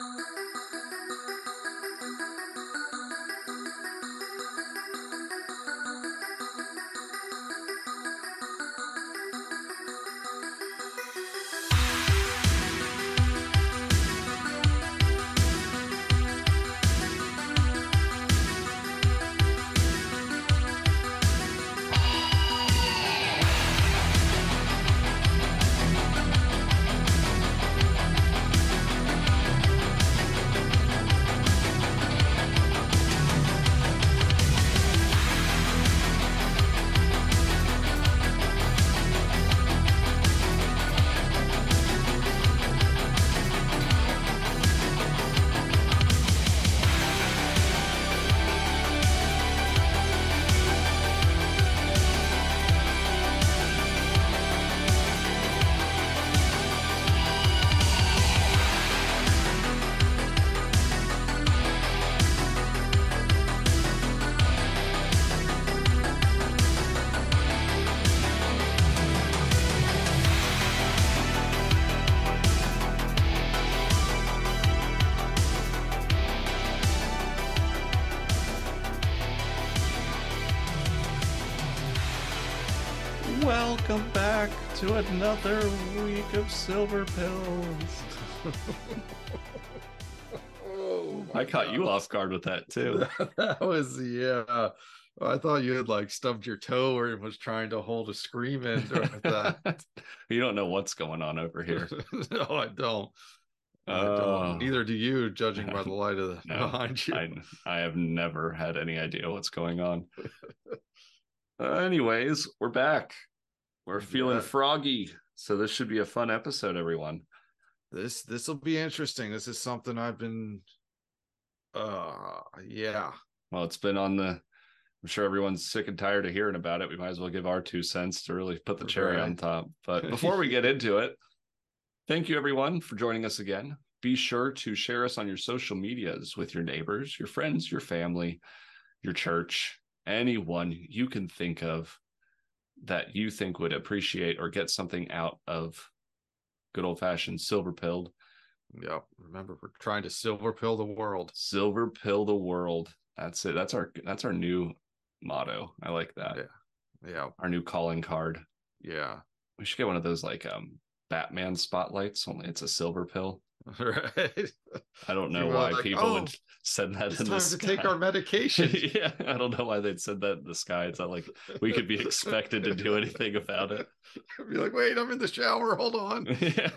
Welcome to another week of silver pills. Oh, I caught you off guard with that too. that was yeah. I thought you had like stubbed your toe or was trying to hold a scream in during that. you don't know what's going on over here. no, I don't. I don't. Neither do you, judging by the light of the No, behind you. I, I have never had any idea what's going on. Uh, anyways, we're back. We're feeling Yeah. froggy. So this should be a fun episode, everyone. This this will be interesting. This is something I've been. Uh, yeah. Well, it's been on the. I'm sure everyone's sick and tired of hearing about it. We might as well give our two cents to really put the cherry on top. But before we get into it, thank you everyone for joining us again. Be sure to share us on your social medias with your neighbors, your friends, your family, your church, anyone you can think of that you think would appreciate or get something out of good old fashioned silver pilled. Yep. Remember, we're trying to silver pill the world. Silver pill the world. That's it. That's our that's our new motto. I like that. Yeah. Yeah. Our new calling card. Yeah. We should get one of those like um Batman spotlights, only it's a silver pill. Right. I don't know People why like, people "Oh, would send that It's in time the to sky. take our medication. yeah, I don't know why they'd said that in the sky. It's not like we could be expected to do anything about it. Be like, wait, I'm in the shower. Hold on. yeah.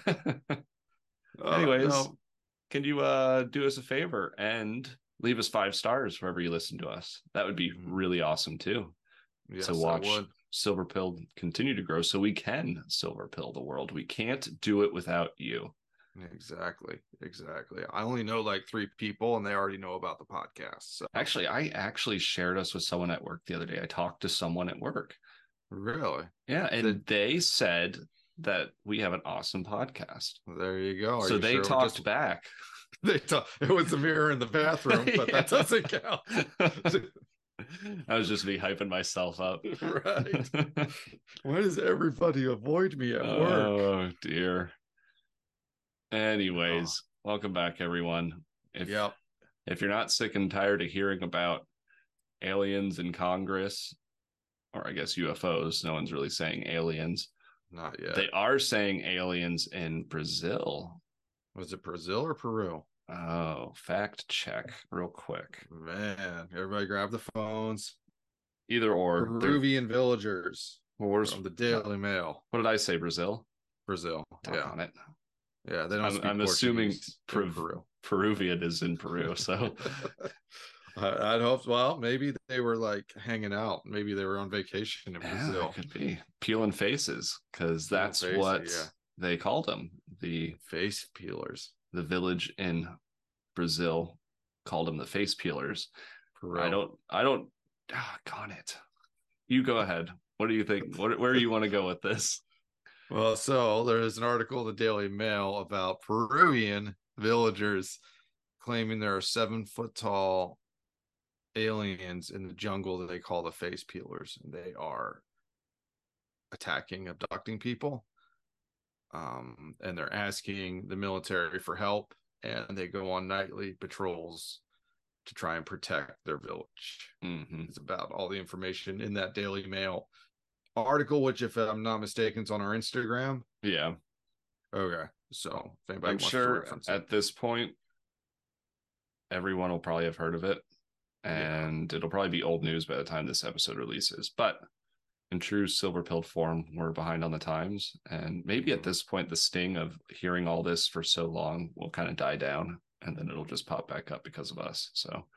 Oh, Anyways, no. can you uh do us a favor and leave us five stars wherever you listen to us? That would be really awesome too. Yes, to watch. Silver Pill continue to grow so we can silver pill the world. We can't do it without you. Exactly. Exactly. I only know like three people and they already know about the podcast. So Actually, I actually shared us with someone at work the other day. I talked to someone at work. really, Yeah, and Did- they said that we have an awesome podcast. there you go. Are so you they sure? talked Just- back. They talk, it was a mirror in the bathroom, but Yeah. that doesn't count. I was just me hyping myself up. right. Why does everybody avoid me at work? Oh dear. Anyways, oh. welcome back everyone. If Yep. if you're not sick and tired of hearing about aliens in Congress, or I guess UFOs, no one's really saying aliens. Not yet. They are saying aliens in Brazil. was it Brazil or Peru? Oh, fact check real quick. Man, everybody grab the phones. Either or. they're- Peruvian villagers Well, where's- from the Daily Mail, what did I say? Brazil? Brazil. Talk yeah, on it. Yeah. They don't. I'm- speak I'm assuming Peru- Peru. Peruvian is in Peru. So I, I'd hope. Well, maybe they were like hanging out. Maybe they were on vacation in yeah, Brazil. it could be peeling faces because that's faces, what yeah. they called them. The Face peelers. the village in Brazil called them the face peelers. Peru. I don't. I don't. Ah, got it. You go ahead. What do you think? What, where do you want to go with this? Well, so there's an article in the Daily Mail about Peruvian villagers claiming there are seven foot tall aliens in the jungle that they call the face peelers, and they are attacking, abducting people. Um, and they're asking the military for help and they go on nightly patrols to try and protect their village. hmm It's about all the information in that Daily Mail article, which, if I'm not mistaken, is on our Instagram. Yeah. Okay, so if anybody I'm wants to sure at this point, everyone will probably have heard of it. Yeah. And it'll probably be old news by the time this episode releases. But in true silver pilled form, we're behind on the times. And maybe at Mhm. this point, the sting of hearing all this for so long will kind of die down and then it'll just pop back up because of us. So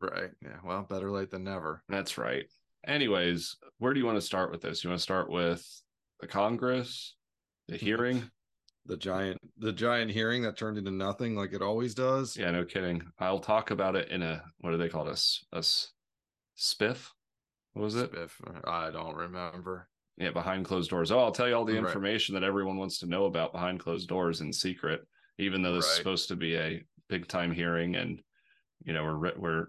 right, yeah, well, better late than never. that's right. Anyways, where do you want to start with this? You want to start with the Congress, the hearing? The giant, the giant hearing that turned into nothing, like it always does. Yeah, no kidding. I'll talk about it in a what do they call this? A spiff? What was it? If uh, I don't remember. Yeah, behind closed doors. Oh, I'll tell you all the Right. information that everyone wants to know about behind closed doors in secret, even though this is supposed to be a big time hearing and you know we're we're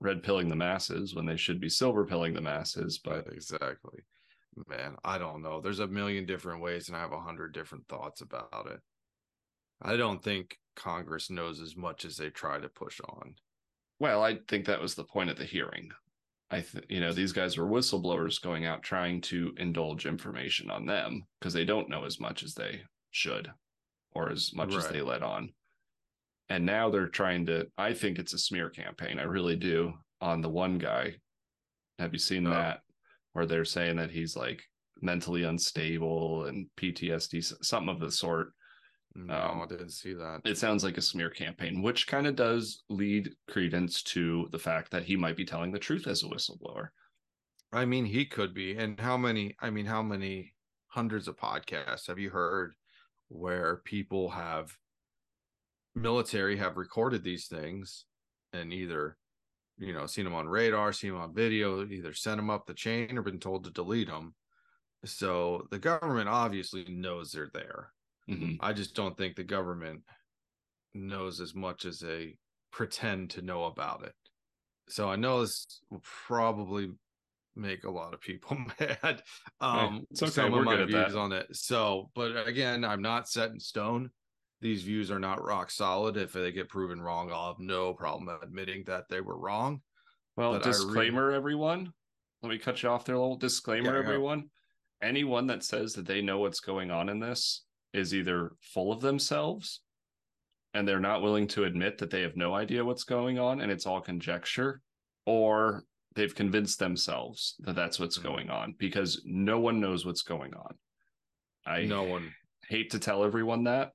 red pilling the masses when they should be silver pilling the masses. But exactly, man, I don't know. There's a million different ways, and I have a hundred different thoughts about it. I don't think Congress knows as much as they try to push on. well, I think that was the point of the hearing. I think you know these guys were whistleblowers going out trying to indulge information on them because they don't know as much as they should or as much as they let on. And now they're trying to I think it's a smear campaign. I really do on the one guy. Have you seen Oh. that where they're saying that he's like mentally unstable and PTSD something of the sort. No, Um, I didn't see that. It sounds like a smear campaign, which kind of does lead credence to the fact that he might be telling the truth as a whistleblower. I mean, he could be. And how many? I mean, how many hundreds of podcasts have you heard where people have military have recorded these things and either you know seen them on radar, seen them on video, either sent them up the chain or been told to delete them. So the government obviously knows they're there. Mhm. I just don't think the government knows as much as they pretend to know about it. So I know this will probably make a lot of people mad. Um, okay, some we're of my views that. on it. So, but again, I'm not set in stone. These views are not rock solid. If they get proven wrong, I'll have no problem admitting that they were wrong. Well, But I really- disclaimer, everyone. Let me cut you off there. A little disclaimer, Yeah, everyone. Anyone that says that they know what's going on in this is either full of themselves and they're not willing to admit that they have no idea what's going on and it's all conjecture, or they've convinced themselves that that's what's Mhm. going on because no one knows what's going on. I no one. hate to tell everyone that.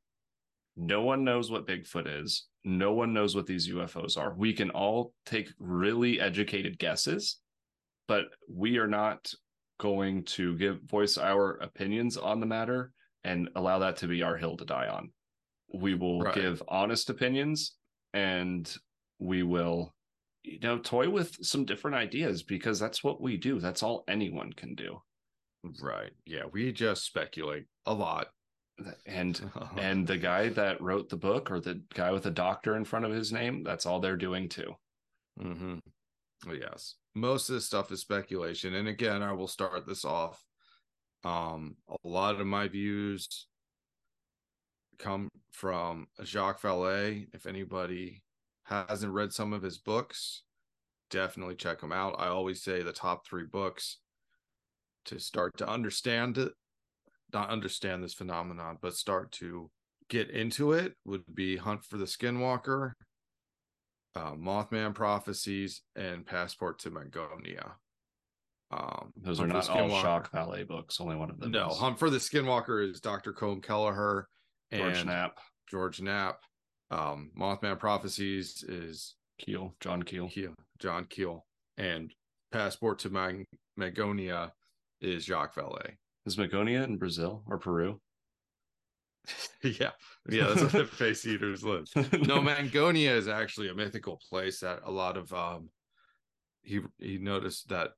No one knows what Bigfoot is. No one knows what these UFOs are. We can all take really educated guesses, but we are not going to give voice our opinions on the matter and allow that to be our hill to die on. We will Right. give honest opinions and we will you know toy with some different ideas because that's what we do. That's all anyone can do. Right. Yeah. We just speculate a lot. And and the guy that wrote the book or the guy with a doctor in front of his name that's all they're doing too Mm-hmm. Yes. Most of this stuff is speculation. And again, I will start this off. Um, a lot of my views come from Jacques Vallée. If anybody hasn't read some of his books, definitely check them out. I always say the top three books to start to understand it, not understand this phenomenon, but start to get into it would be Hunt for the Skinwalker, uh, Mothman Prophecies, and Passport to Magonia. Um, those Hunt are not all Jacques Vallée books only one of them No, is. Hunt for the Skinwalker is Dr. Colm Kelleher george and knapp George Knapp. Um, Mothman Prophecies is keel john keel Keel, John Keel, and Passport to Mag- Magonia is Jacques Vallée. Is magonia in brazil or peru? Yeah, yeah, that's where the face eaters live. No, Mangonia is actually a mythical place that a lot of um he he noticed that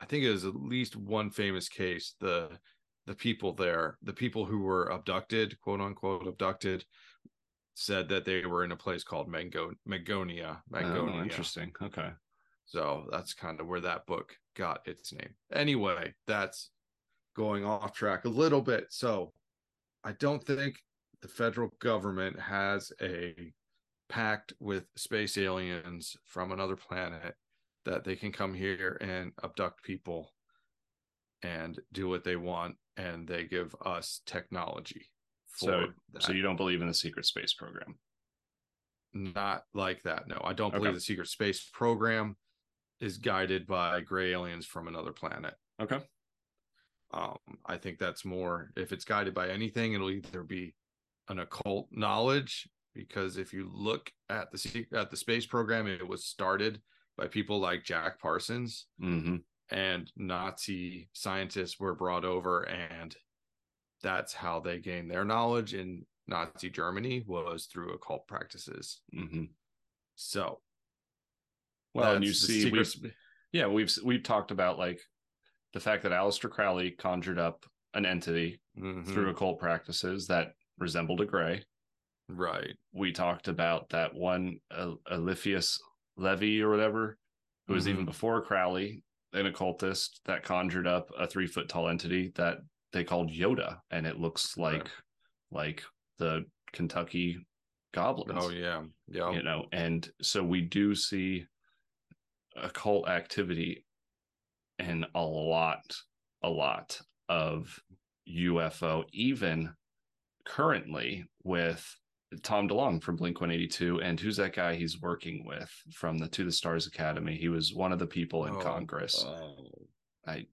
I think it was at least one famous case the the people there the people who were abducted quote unquote abducted said that they were in a place called Mango Magonia oh, Magonia interesting. Okay. So that's kind of where that book got its name. Anyway, that's going off track a little bit. So I don't think the federal government has a pact with space aliens from another planet that they can come here and abduct people and do what they want and they give us technology so that. so you don't believe in the secret space program? Not like that no. I don't believe the secret space program is guided by gray aliens from another planet. Okay um i think that's more if it's guided by anything it'll either be an occult knowledge because if you look at the at the space program, it was started by people like Jack Parsons, mm-hmm. and Nazi scientists were brought over, and that's how they gained their knowledge in Nazi Germany was through occult practices. Mm-hmm. So, well, and you see, we've, yeah, we've we've talked about like the fact that Aleister Crowley conjured up an entity mm-hmm. through occult practices that resembled a gray. Right. We talked about that one uh, Eliphas Levi or whatever, who was mm-hmm. even before Crowley, an occultist that conjured up a three foot tall entity that they called Yoda, and it looks like right. like the Kentucky goblins. Oh yeah, yeah. You know, and so we do see occult activity and a lot, a lot of UFO, even currently with Tom DeLonge from Blink 182. And who's that guy he's working with from the To the Stars Academy? He was one of the people in oh, Congress. Oh. I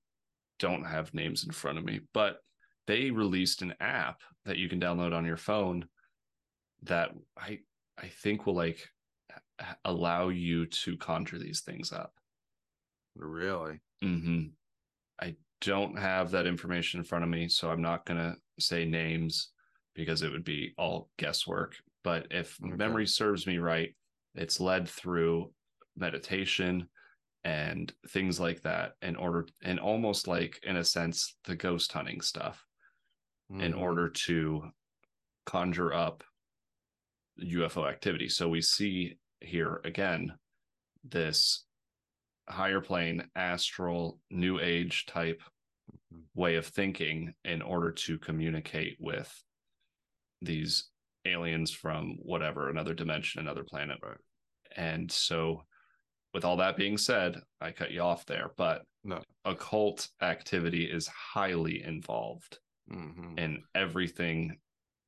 don't have names in front of me, but they released an app that you can download on your phone that I I think will like allow you to conjure these things up. Really? Mm-hmm. I don't have that information in front of me, so I'm not gonna say names because it would be all guesswork. But if okay. memory serves me right, it's led through meditation and things like that in order and almost like in a sense the ghost hunting stuff mm-hmm. in order to conjure up UFO activity. So we see here again this higher plane astral new age type mm-hmm. way of thinking in order to communicate with these aliens from whatever another dimension another planet right. and so with all that being said i cut you off there but no occult activity is highly involved mm-hmm. in everything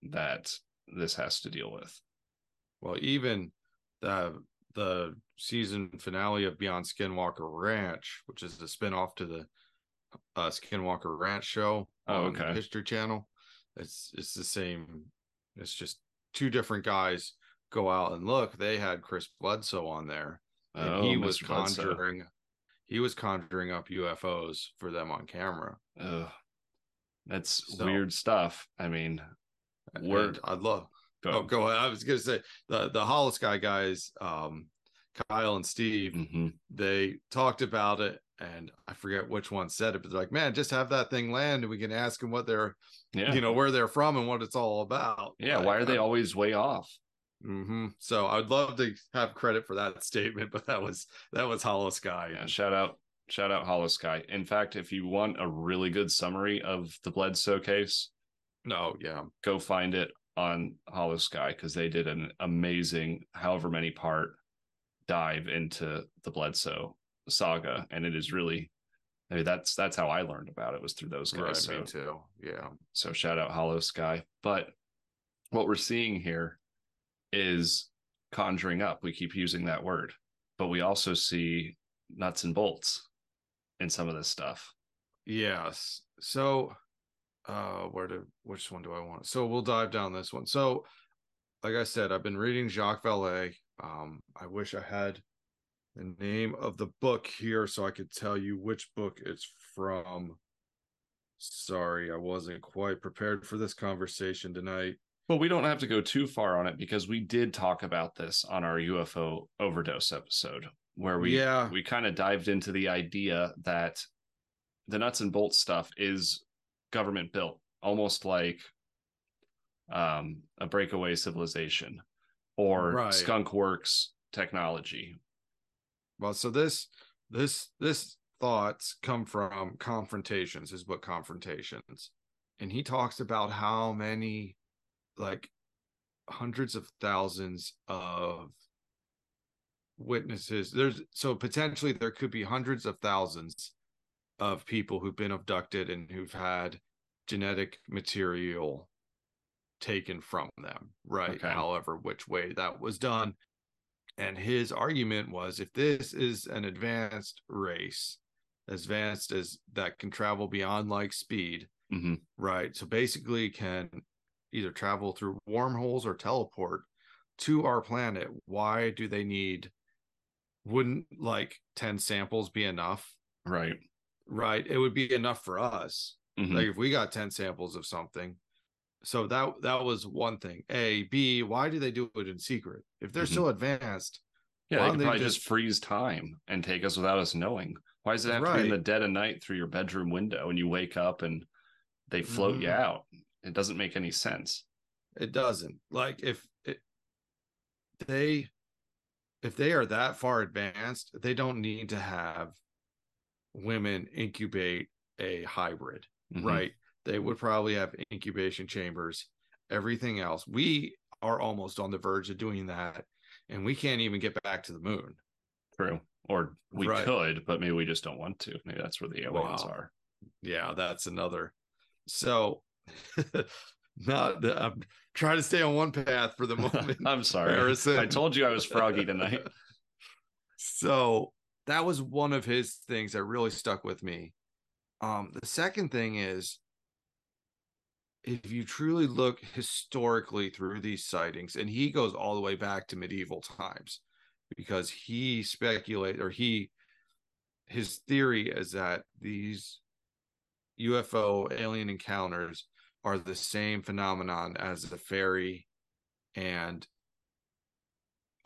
that this has to deal with well even the the season finale of beyond skinwalker ranch which is the spin-off to the uh, skinwalker ranch show oh, okay. history channel it's it's the same it's just two different guys go out and look. They had Chris Bledsoe on there, and oh, he was Mr. conjuring. Bledsoe. He was conjuring up UFOs for them on camera. Ugh. That's so, weird stuff. I mean, word. I love. Go oh, go ahead. I was gonna say the the Holosky guys, um, Kyle and Steve. Mm-hmm. They talked about it and I forget which one said it, but they're like, man, just have that thing land and we can ask them what they're, yeah. you know, where they're from and what it's all about. Yeah. Like, why are they always way off? Mm-hmm. So I'd love to have credit for that statement, but that was, that was Holosky. Yeah. Shout out, shout out Holosky. In fact, if you want a really good summary of the Bledsoe case, no, yeah, go find it on Hollow Holosky because they did an amazing, however many part dive into the Bledsoe saga, and it is really I mean, that's that's how I learned about it was through those guys. Right, so, me too. Yeah. So shout out Hollow Holosky. But what we're seeing here is conjuring up. We keep using that word, but we also see nuts and bolts in some of this stuff. Yes. So uh where to which one do I want? So we'll dive down this one. So like I said, I've been reading Jacques Vallée. Um, I wish I had the name of the book here so I could tell you which book it's from. Sorry, I wasn't quite prepared for this conversation tonight. Well, we don't have to go too far on it because we did talk about this on our UFO overdose episode where we yeah. we kind of dived into the idea that the nuts and bolts stuff is government built, almost like um, a breakaway civilization or right. skunk works technology well, so this this this thoughts come from confrontations, his book Confrontations. And he talks about how many like hundreds of thousands of witnesses. There's so potentially there could be hundreds of thousands of people who've been abducted and who've had genetic material taken from them, right? Okay. However, which way that was done. And his argument was if this is an advanced race, as advanced as that can travel beyond like speed, hmm right? So basically can either travel through wormholes or teleport to our planet. Why do they need wouldn't like 10 samples be enough? Right. Right. It would be enough for us. Mhm. Like if we got 10 samples of something. So that that was one thing. A, B, why do they do it in secret? If they're Mhm. so advanced, yeah, why they could they probably just... just- freeze time and take us without us knowing. Why does it have to be in the dead of night through your bedroom window and you wake up and they float you Mhm. out? It doesn't make any sense. it doesn't. Like if it, they if they are that far advanced, they don't need to have women incubate a hybrid, Mhm. right? They would probably have incubation chambers, everything else. We are almost on the verge of doing that, and we can't even get back to the moon. True. Or we Right. could, but maybe we just don't want to. Maybe that's where the aliens Wow. are. Yeah, that's another. So, not the, I'm trying to stay on one path for the moment. I'm sorry. Harrison. I told you I was froggy tonight. so that was one of his things that really stuck with me. Um, the second thing is if you truly look historically through these sightings, and he goes all the way back to medieval times because he speculates or he his theory is that these UFO alien encounters are the same phenomenon as the fairy and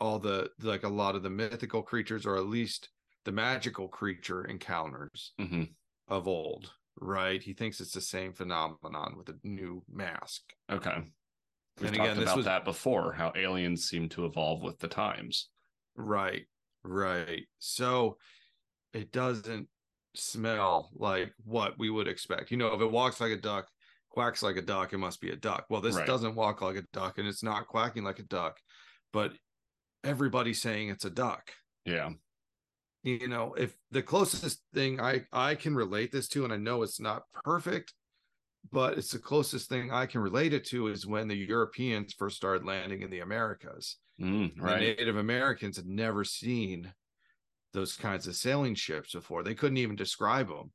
all the like a lot of the mythical creatures or at least the magical creature encounters hmm of old right he thinks it's the same phenomenon with a new mask Okay. We've And talked again, about was- that before, how aliens seem to evolve with the times. right right so it doesn't smell like what we would expect you know if it walks like a duck quacks like a duck it must be a duck well this Right. doesn't walk like a duck and it's not quacking like a duck but everybody's saying it's a duck Yeah. You know if the closest thing i i can relate this to and i know it's not perfect but it's the closest thing i can relate it to is when the europeans first started landing in the americas. Mm, the native americans had never seen those kinds of sailing ships before. They couldn't even describe them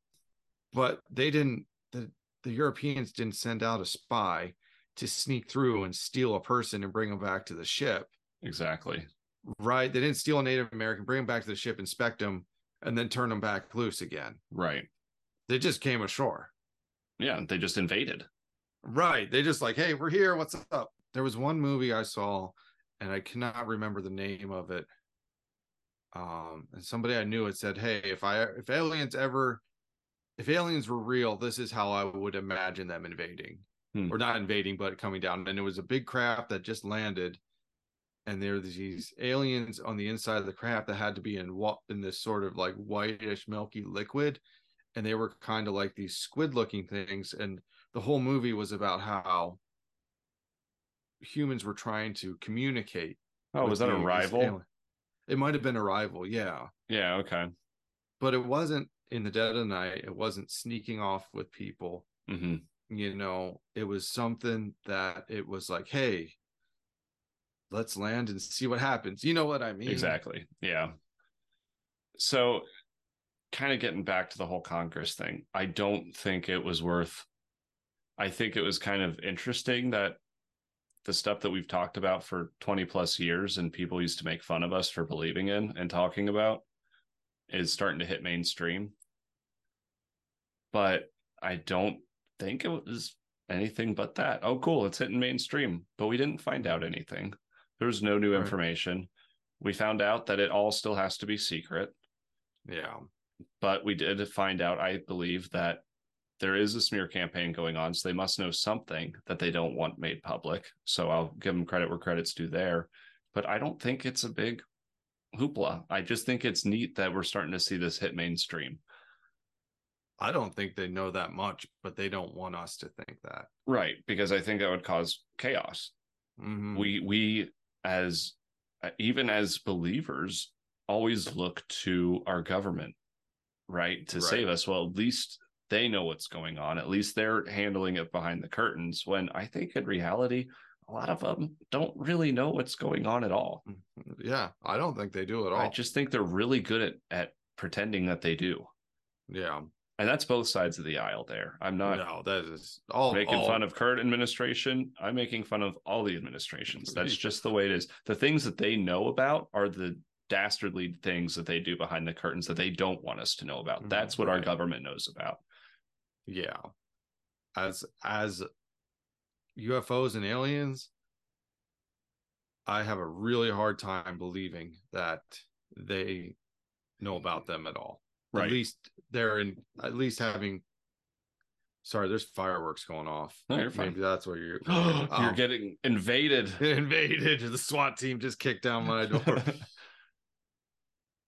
but they didn't the, the europeans didn't send out a spy to sneak through and steal a person and bring them back to the ship. Exactly. Right? They didn't steal a native american bring them back to the ship inspect them and then turn them back loose again. Right. they just came ashore. Yeah. They just invaded. right. They just like hey we're here. What's up? There was one movie i saw and i cannot remember the name of it. Um and somebody i knew had said hey if i if aliens ever if aliens were real this is how i would imagine them invading. Hmm. or not invading but coming down. And it was a big craft that just landed and there were these aliens on the inside of the craft that had to be in what in this sort of like whitish milky liquid and they were kind of like these squid looking things and the whole movie was about how humans were trying to communicate Oh, was that Arrival? alien- it might have been Arrival yeah Yeah. Okay. but it wasn't in the dead of night it wasn't sneaking off with people hmm you know it was something that it was like hey let's land and see what happens you know what i mean Exactly. Yeah. So, kind of getting back to the whole Congress thing, I don't think it was worth. I think it was kind of interesting that the stuff that we've talked about for 20 plus years and people used to make fun of us for believing in and talking about is starting to hit mainstream. But I don't think it was anything but that. Oh, cool. It's hitting mainstream. But we didn't find out anything. There was no new Right. information. We found out that it all still has to be secret yeah but we did find out, I believe, that there is a smear campaign going on. So they must know something that they don't want made public. So I'll give them credit where credit's due there. But I don't think it's a big hoopla. I just think it's neat that we're starting to see this hit mainstream. i don't think they know that much but they don't want us to think that Right. Because I think that would cause chaos. Mhm. we we as uh, even as believers always look to our government right to Right. save us. Well at least they know what's going on. At least they're handling it behind the curtains when i think in reality a lot of them don't really know what's going on at all. Yeah, I don't think they do at all. i just think they're really good at at pretending that they do. Yeah, and that's both sides of the aisle there i'm not no, that is all making all, fun of current administration. I'm making fun of all the administrations. That's just the way it is. The things that they know about are the dastardly things that they do behind the curtains that they don't want us to know about. Mhm, That's what our government knows about. Yeah, as as UFOs and aliens, I have a really hard time believing that they know about them at all. Right. At least they're in. At least having. Sorry, there's fireworks going off. No, you're fine. Maybe that's what you're. You're Oh. getting invaded. invaded. The SWAT team just kicked down my door.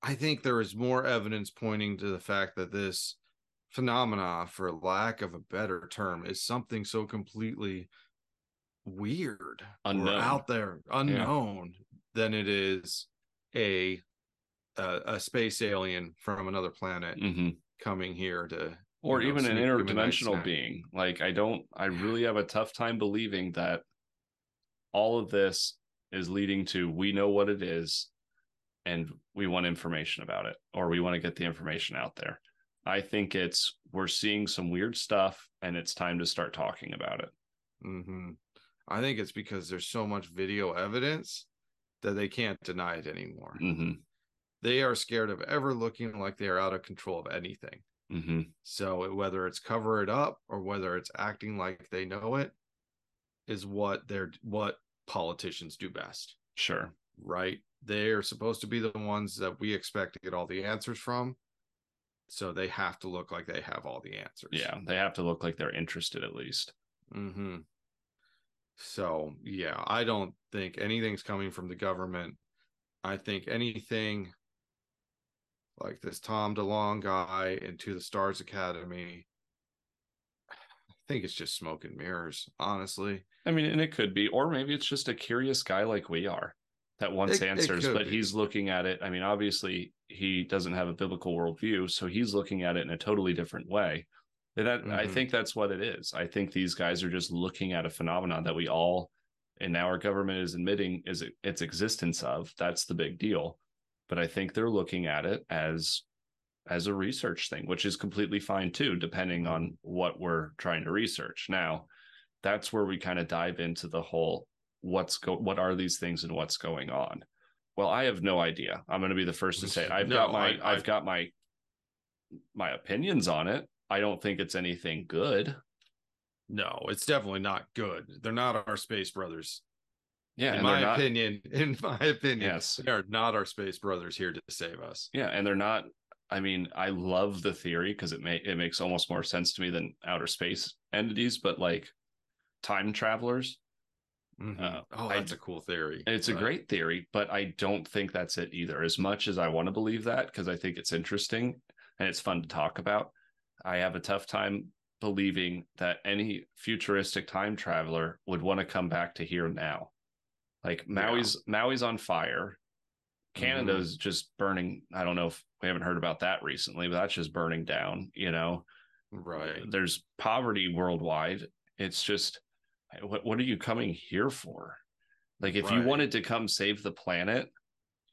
I think there is more evidence pointing to the fact that this phenomena, for lack of a better term, is something so completely weird Unknown. out there, unknown, than it is a, a a space alien from another planet hmm coming here to Or you know, even an sneak you a nice interdimensional being. Like I don't I really have a tough time believing that all of this is leading to we know what it is and we want information about it or we want to get the information out there. I think it's we're seeing some weird stuff and it's time to start talking about it. hmm I think it's because there's so much video evidence that they can't deny it anymore. hmm They are scared of ever looking like they are out of control of anything. hmm So whether it's cover it up or whether it's acting like they know it is what they're what politicians do best, Sure. right? They are supposed to be the ones that we expect to get all the answers from. So they have to look like they have all the answers. Yeah. They have to look like they're interested at least. Mm-hmm. So yeah, I don't think anything's coming from the government. I think anything like this Tom DeLonge guy into the Stars Academy. I think it's just smoke and mirrors, honestly. I mean, and it could be, or maybe it's just a curious guy like we are that wants It- it answers, could but be. he's looking at it. I mean, obviously, he doesn't have a biblical worldview, so he's looking at it in a totally different way. And that I Mhm. think that's what it is. I think these guys are just looking at a phenomenon that we all, and now our government is admitting is its existence of. That's the big deal. But I think they're looking at it as as a research thing, which is completely fine too, depending on mm-hmm. what we're trying to research. Now, that's where we kind of dive into the whole what's go what are these things and what's going on. Well, I have no idea. I'm going to be the first to say. I've No, got my I- I've got my my opinions on it. I don't think it's anything good. No, it's definitely not good. They're not our space brothers. Yeah, in my not, opinion, in my opinion, Yes. they are not our space brothers here to save us. Yeah, and they're not. I mean, I love the theory because it may it makes almost more sense to me than outer space entities, but like time travelers, Mhm. Uh, oh, that's a cool theory. It's a great theory, but I don't think that's it either. As much as I want to believe that, because I think it's interesting and it's fun to talk about, I have a tough time believing that any futuristic time traveler would want to come back to here now. Like Maui's Maui's on fire. Canada's mm-hmm. just burning. I don't know if we haven't heard about that recently, but that's just burning down, you know? Right. there's poverty worldwide. It's just what, what are you coming here for? Like if you wanted to come save the planet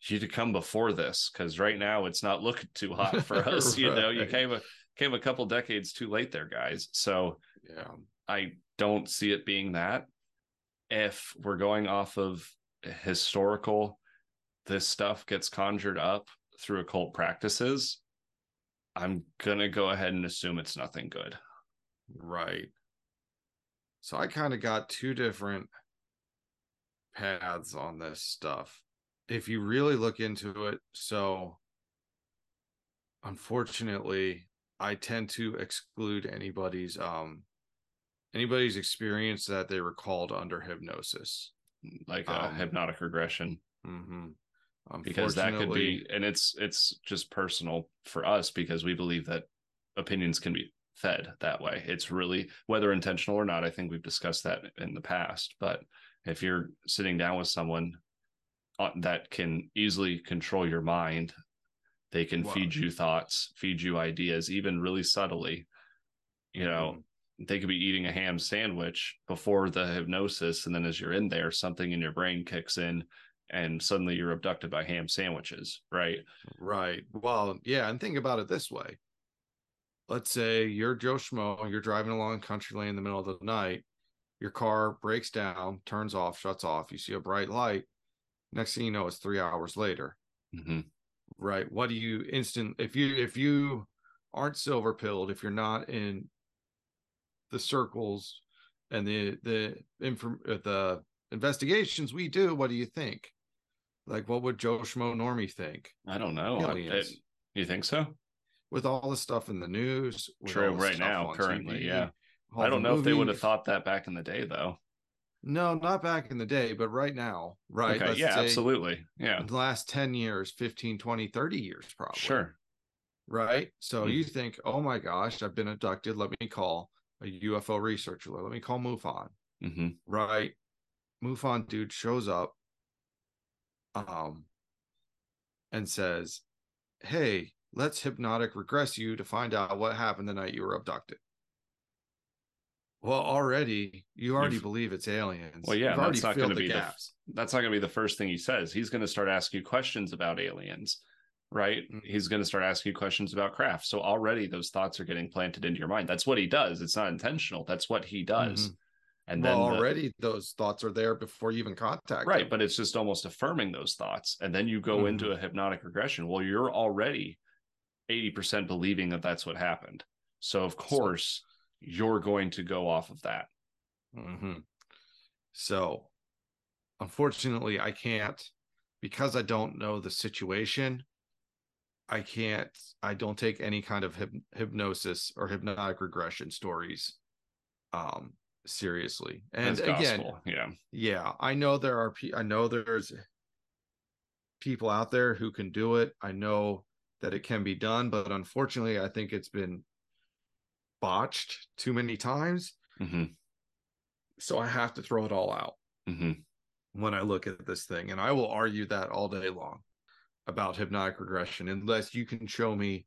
you'd to come before this because right now it's not looking too hot for us you know? You came a came a couple decades too late there guys. So Yeah. i don't see it being that if we're going off of historical this stuff gets conjured up through occult practices i'm gonna go ahead and assume it's nothing good Right. So I kind of got two different paths on this stuff. If you really look into it, so unfortunately, I tend to exclude anybody's um anybody's experience that they were called under hypnosis. like a Um, hypnotic regression Mm-hmm. because that could be and it's it's just personal for us because we believe that opinions can be fed that way it's really whether intentional or not i think we've discussed that in the past but if you're sitting down with someone uh, that can easily control your mind, they can Wow. feed you thoughts, feed you ideas, even really subtly. You know, Mm-hmm. They could be eating a ham sandwich before the hypnosis, and then as you're in there, something in your brain kicks in, and suddenly you're abducted by ham sandwiches, right? Right. Well, yeah, and think about it this way. Let's say you're Joe Schmo, you're driving along country lane in the middle of the night, your car breaks down, turns off, shuts off, you see a bright light. Next thing you know, it's three hours later. hmm Right. What do you instant if you if you aren't silver pilled, if you're not in the circles and the the inform uh, the investigations we do, what do you think? Like what would Joe Schmo Normie think? I don't know. I- it- you think so? with all the stuff in the news. True, right now, on currently, TV, yeah. I don't know if they would have movies. thought that back in the day, though. No, not back in the day, but right now, right? okay, Let's yeah, absolutely. Yeah, the last 10 years, 15, 20, 30 years, probably. sure. Right. So Mhm. you think, oh my gosh, I've been abducted. Let me call a UFO researcher. Let me call MUFON. hmm Right. MUFON dude shows up um and says, Hey, let's hypnotic regress you to find out what happened the night you were abducted. Well, already you already You've- believe it's aliens. Well, yeah, You've already that's not going to the be the gaps. that's not going to be the first thing he says. He's going to start asking you questions about aliens, right? Mhm. He's going to start asking you questions about craft. So already those thoughts are getting planted into your mind. That's what he does. It's not intentional. That's what he does. Mhm. And well, then the- already those thoughts are there before you even contact right, but it's just almost affirming those thoughts, and then you go Mhm. into a hypnotic regression. Well, you're already eighty percent believing that that's what happened. So of course you're going to go off of that. hmm So, unfortunately, I can't because I don't know the situation. I can't. I don't take any kind of hyp- hypnosis or hypnotic regression stories um seriously. And again, yeah, yeah, I know there are. Pe- I know there's people out there who can do it. I know that it can be done, but unfortunately, I think it's been botched too many times. hmm So I have to throw it all out. hmm when I look at this thing. And I will argue that all day long about hypnotic regression, unless you can show me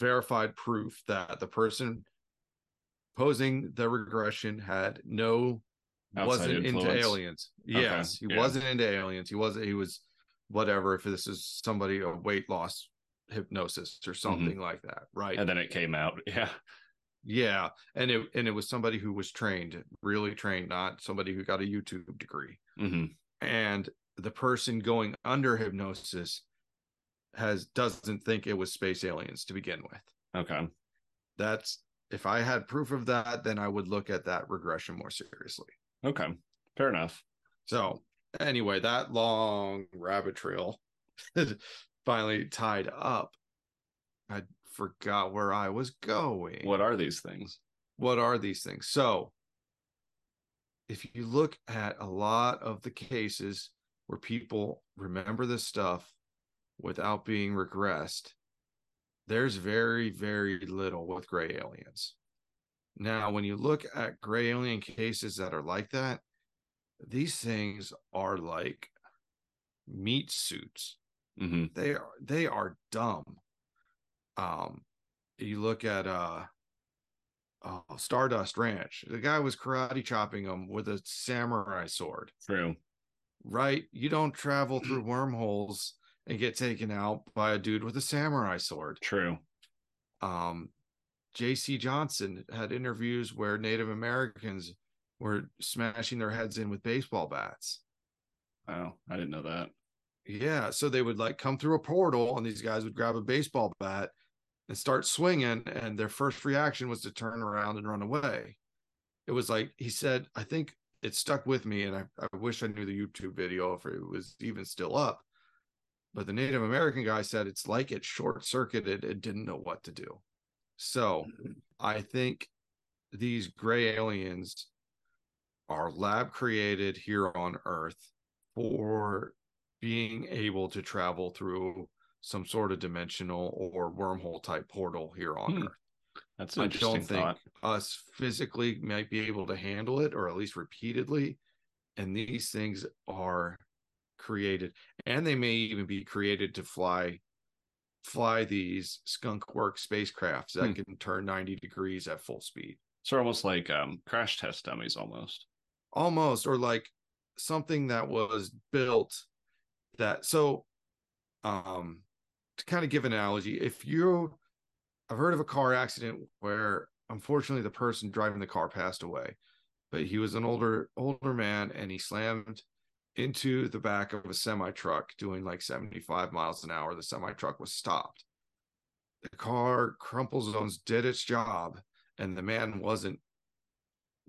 verified proof that the person posing the regression had no Outside wasn't into influence? aliens. Okay, Yes, he yeah. wasn't into aliens. He wasn't he was whatever if this is somebody a weight loss hypnosis or something like that. Right. Mm-hmm. And then it came out. Yeah. yeah. And it and it was somebody who was trained, really trained, not somebody who got a YouTube degree hmm and the person going under hypnosis has doesn't think it was space aliens to begin with Okay. that's if i had proof of that then i would look at that regression more seriously Okay. Fair enough. so anyway that long rabbit trail finally tied up i forgot where i was going What are these things? what are these things? So, if you look at a lot of the cases where people remember this stuff without being regressed, there's very, very little with gray aliens. Now, when you look at gray alien cases that are like that, these things are like meat suits. Hmm they are they are dumb. Um you look at uh oh, stardust ranch. The guy was karate chopping him with a samurai sword. True. right? You don't travel through wormholes and get taken out by a dude with a samurai sword True. um jc johnson had interviews where native americans were smashing their heads in with baseball bats Oh, I didn't know that. Yeah, so they would like come through a portal, and these guys would grab a baseball bat and start swinging, and their first reaction was to turn around and run away. It was like he said, I think it stuck with me, and I, I wish I knew the YouTube video if it was even still up. But the Native American guy said it's like it short circuited and didn't know what to do. So I think these gray aliens are lab created here on Earth for being able to travel through some sort of dimensional or wormhole type portal here on Hmm. Earth. That's an I interesting don't think thought. us physically might be able to handle it, or at least repeatedly. and these things are created and they may even be created to fly fly these skunk work spacecrafts that Hmm. can turn 90 degrees at full speed So almost like um, crash test dummies, almost. almost or like something that was built that so um to kind of give an analogy if you i've heard of a car accident where unfortunately the person driving the car passed away but he was an older older man and he slammed into the back of a semi truck doing like 75 miles an hour the semi truck was stopped. The car crumple zones did its job and the man wasn't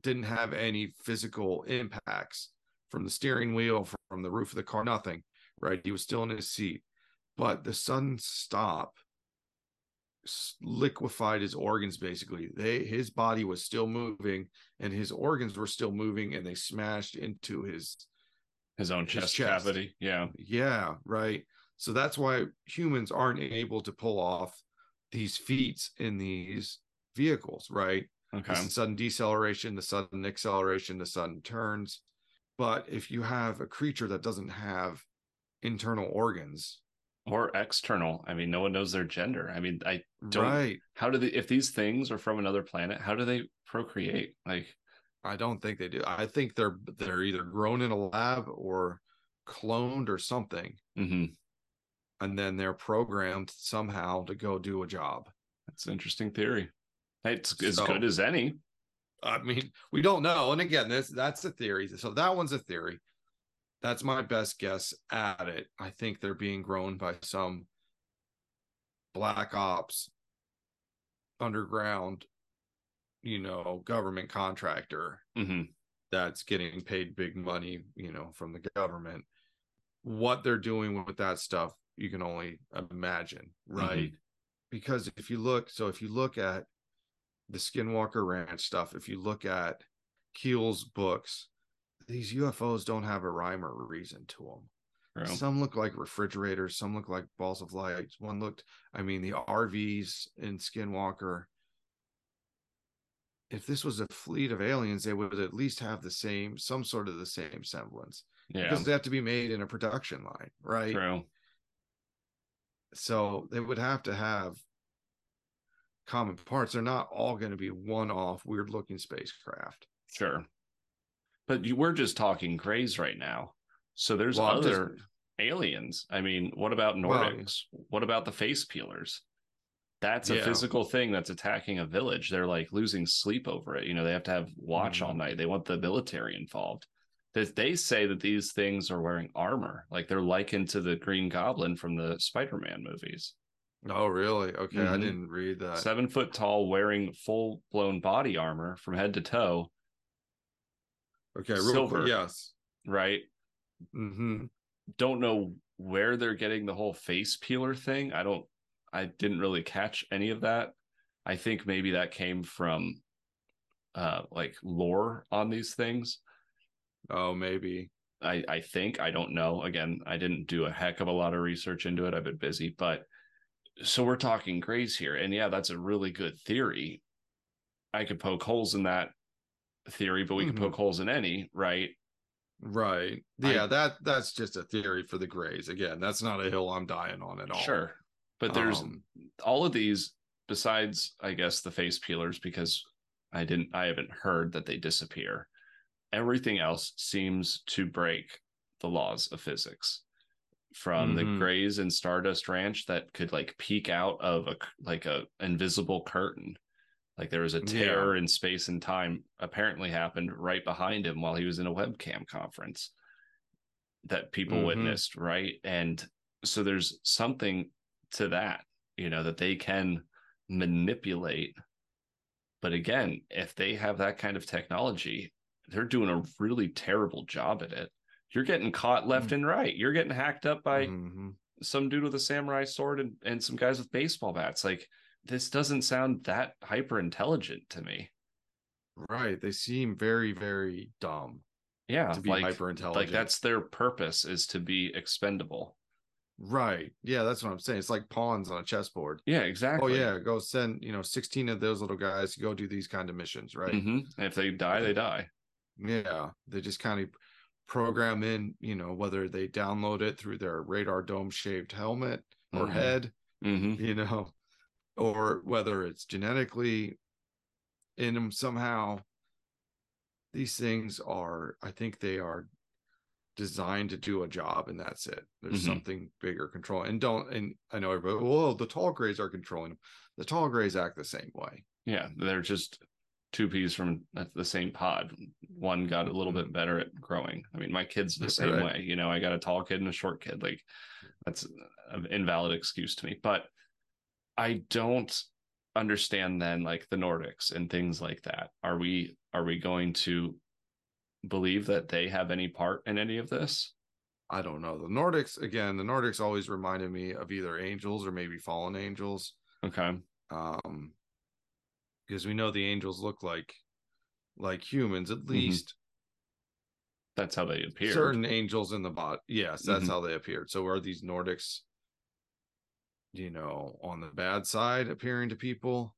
didn't have any physical impacts from the steering wheel from the roof of the car nothing right? He was still in his seat. But the sudden stop liquefied his organs basically. They his body was still moving and his organs were still moving and they smashed into his His own His chest, chest. cavity. Yeah. yeah right so that's why humans aren't able to pull off these feats in these vehicles right Okay. the sudden deceleration, the sudden acceleration, the sudden turns. But if you have a creature that doesn't have internal organs, Or external. I mean, no one knows their gender. I mean, I Don't- right? how do they if these things are from another planet, how do they procreate? Like I don't think they do. I think they're they're either grown in a lab or cloned or something, mhm. and then they're programmed somehow to go do a job. that's an interesting theory. It's as So- good as any. I mean, we don't know. And again, this that's a theory. So that one's a theory. That's my best guess at it. I think they're being grown by some black ops underground, you know, government contractor hmm that's getting paid big money, you know, from the government. What they're doing with that stuff, you can only imagine, right? Because if you look, so if you look at the Skinwalker Ranch stuff, if you look at Keel's books, these UFOs don't have a rhyme or reason to them. True. Some look like refrigerators, some look like balls of light. One looked, I mean, the RVs in Skinwalker. If this was a fleet of aliens, they would at least have the same, some sort of the same semblance Yeah. because they have to be made in a production line, right? True. So they would have to have common parts. They're not all going to be one off, weird looking spacecraft. Sure. But you, we're just talking grays right now. So there's Well, I'm just- other aliens. I mean, what about Well, Nordics? what about the face peelers? That's a Yeah. physical thing that's attacking a village. They're like losing sleep over it. You know, they have to have watch all Mhm. night. They want the military involved. They, they say that these things are wearing armor, like they're likened to the Green Goblin from the Spider-Man movies. Oh, really? Okay. I Mhm. didn't read that. Seven foot tall, wearing full blown body armor from head to toe, Okay. Silver. quick. Yes. right? hmm don't know where they're getting the whole face peeler thing. I don't I didn't really catch any of that. I think maybe that came from uh like lore on these things. Oh, maybe. I I think I don't know. Again, I didn't do a heck of a lot of research into it. I've been busy, but so we're talking grays here. And yeah, that's a really good theory. I could poke holes in that theory, but we Mhm. could poke holes in any, right? Right. I- Yeah. that that's just a theory for the Greys. Again, that's not a hill I'm dying on at all. Sure. But there's Um, all of these besides i guess the face peelers because i didn't i haven't heard that they disappear. Everything else seems to break the laws of physics. From the Mhm. grays and stardust ranch that could like peek out of a like a invisible curtain. Like there was a tear in space and time apparently happened right behind him while he was in a webcam conference that people Mhm. witnessed right? And so there's something to that you know that they can manipulate. But again if they have that kind of technology they're doing a really terrible job at it. You're getting caught left and right. You're getting hacked up by mhm. some dude with a samurai sword and, and some guys with baseball bats. Like this doesn't sound that hyper intelligent to me. Right. They seem very, very dumb yeah to be like, hyper intelligent. like that's their purpose is to be expendable right. Yeah, that's what I'm saying. It's like pawns on a chessboard. yeah exactly. Oh yeah, go send you know 16 of those little guys to go do these kind of missions, right? Mhm. And if they die they die Yeah, they just kind of program in, you know, whether they download it through their radar dome shaped helmet or Mhm. head, hmm you know, or whether it's genetically in them somehow. These things are, I think they are designed to do a job and that's it. There's Mhm. something bigger control. And don't, and I know everybody, well, the tall grays are controlling them. The tall grays act the same way. Yeah, they're just two peas from the same pod. One got a little bit better at growing. I mean, my kid's the same Right. way. You know, I got a tall kid and a short kid. Like, that's an invalid excuse to me. But I don't understand then, like the Nordics and things like that. Are we are we going to believe that they have any part in any of this? I don't know. The Nordics, again, the Nordics always reminded me of either angels or maybe fallen angels. Okay. Um, because we know the angels look like like humans, at Mhm. least That's how they appear. certain angels in the bot. Yes, that's Mhm. how they appeared. So are these Nordics, you know, on the bad side appearing to people?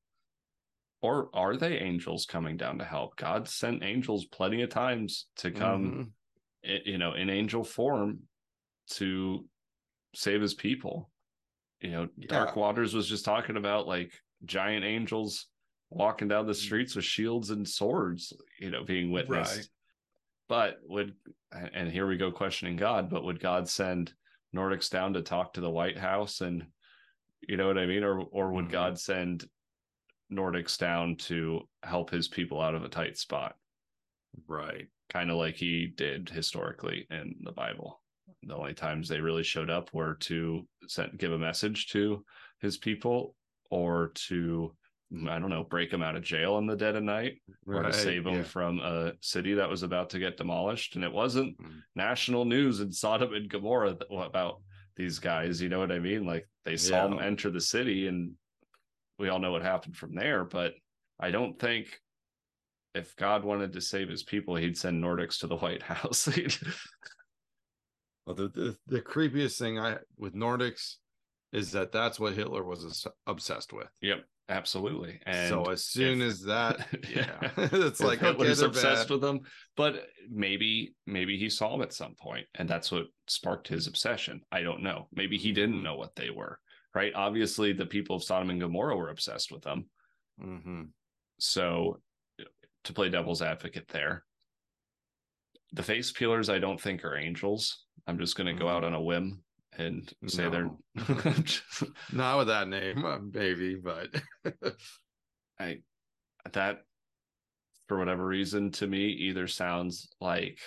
Or are they angels coming down to help? God sent angels plenty of times to come Mhm. you know, in angel form to save his people. You know, Dark Waters was just talking about like giant angels walking down the Mm. streets with shields and swords, you know, being witnessed. Right. But would and here we go questioning God, but would God send Nordics down to talk to the White House and you know what I mean? Or or would Mhm. God send Nordics down to help his people out of a tight spot? Right. kind of like he did historically in the Bible. The only times they really showed up were to send, give a message to his people or to, I don't know, break them out of jail in the dead of night or to save them yeah. from a city that was about to get demolished. And it wasn't Mm. national news in Sodom and Gomorrah about these guys. You know what I mean? Like they saw them Yeah. enter the city and we all know what happened from there. But I don't think if God wanted to save his people, he'd send Nordics to the White House. Well, the, the the creepiest thing I with Nordics is that that's what Hitler was obsessed with. yep, absolutely. And so as soon if- as that, yeah, it's like okay, Hitler's they're obsessed bad. with them, but maybe maybe he saw them at some point, and that's what sparked his obsession. I don't know. Maybe he didn't Mhm. know what they were. Right? Obviously, the people of Sodom and Gomorrah were obsessed with them. Mhm. So, to play devil's advocate there, the face peelers I don't think are angels. I'm just going to go Mhm. out on a whim and say No. they're. Not with that name, uh, maybe, but I that for whatever reason to me either sounds like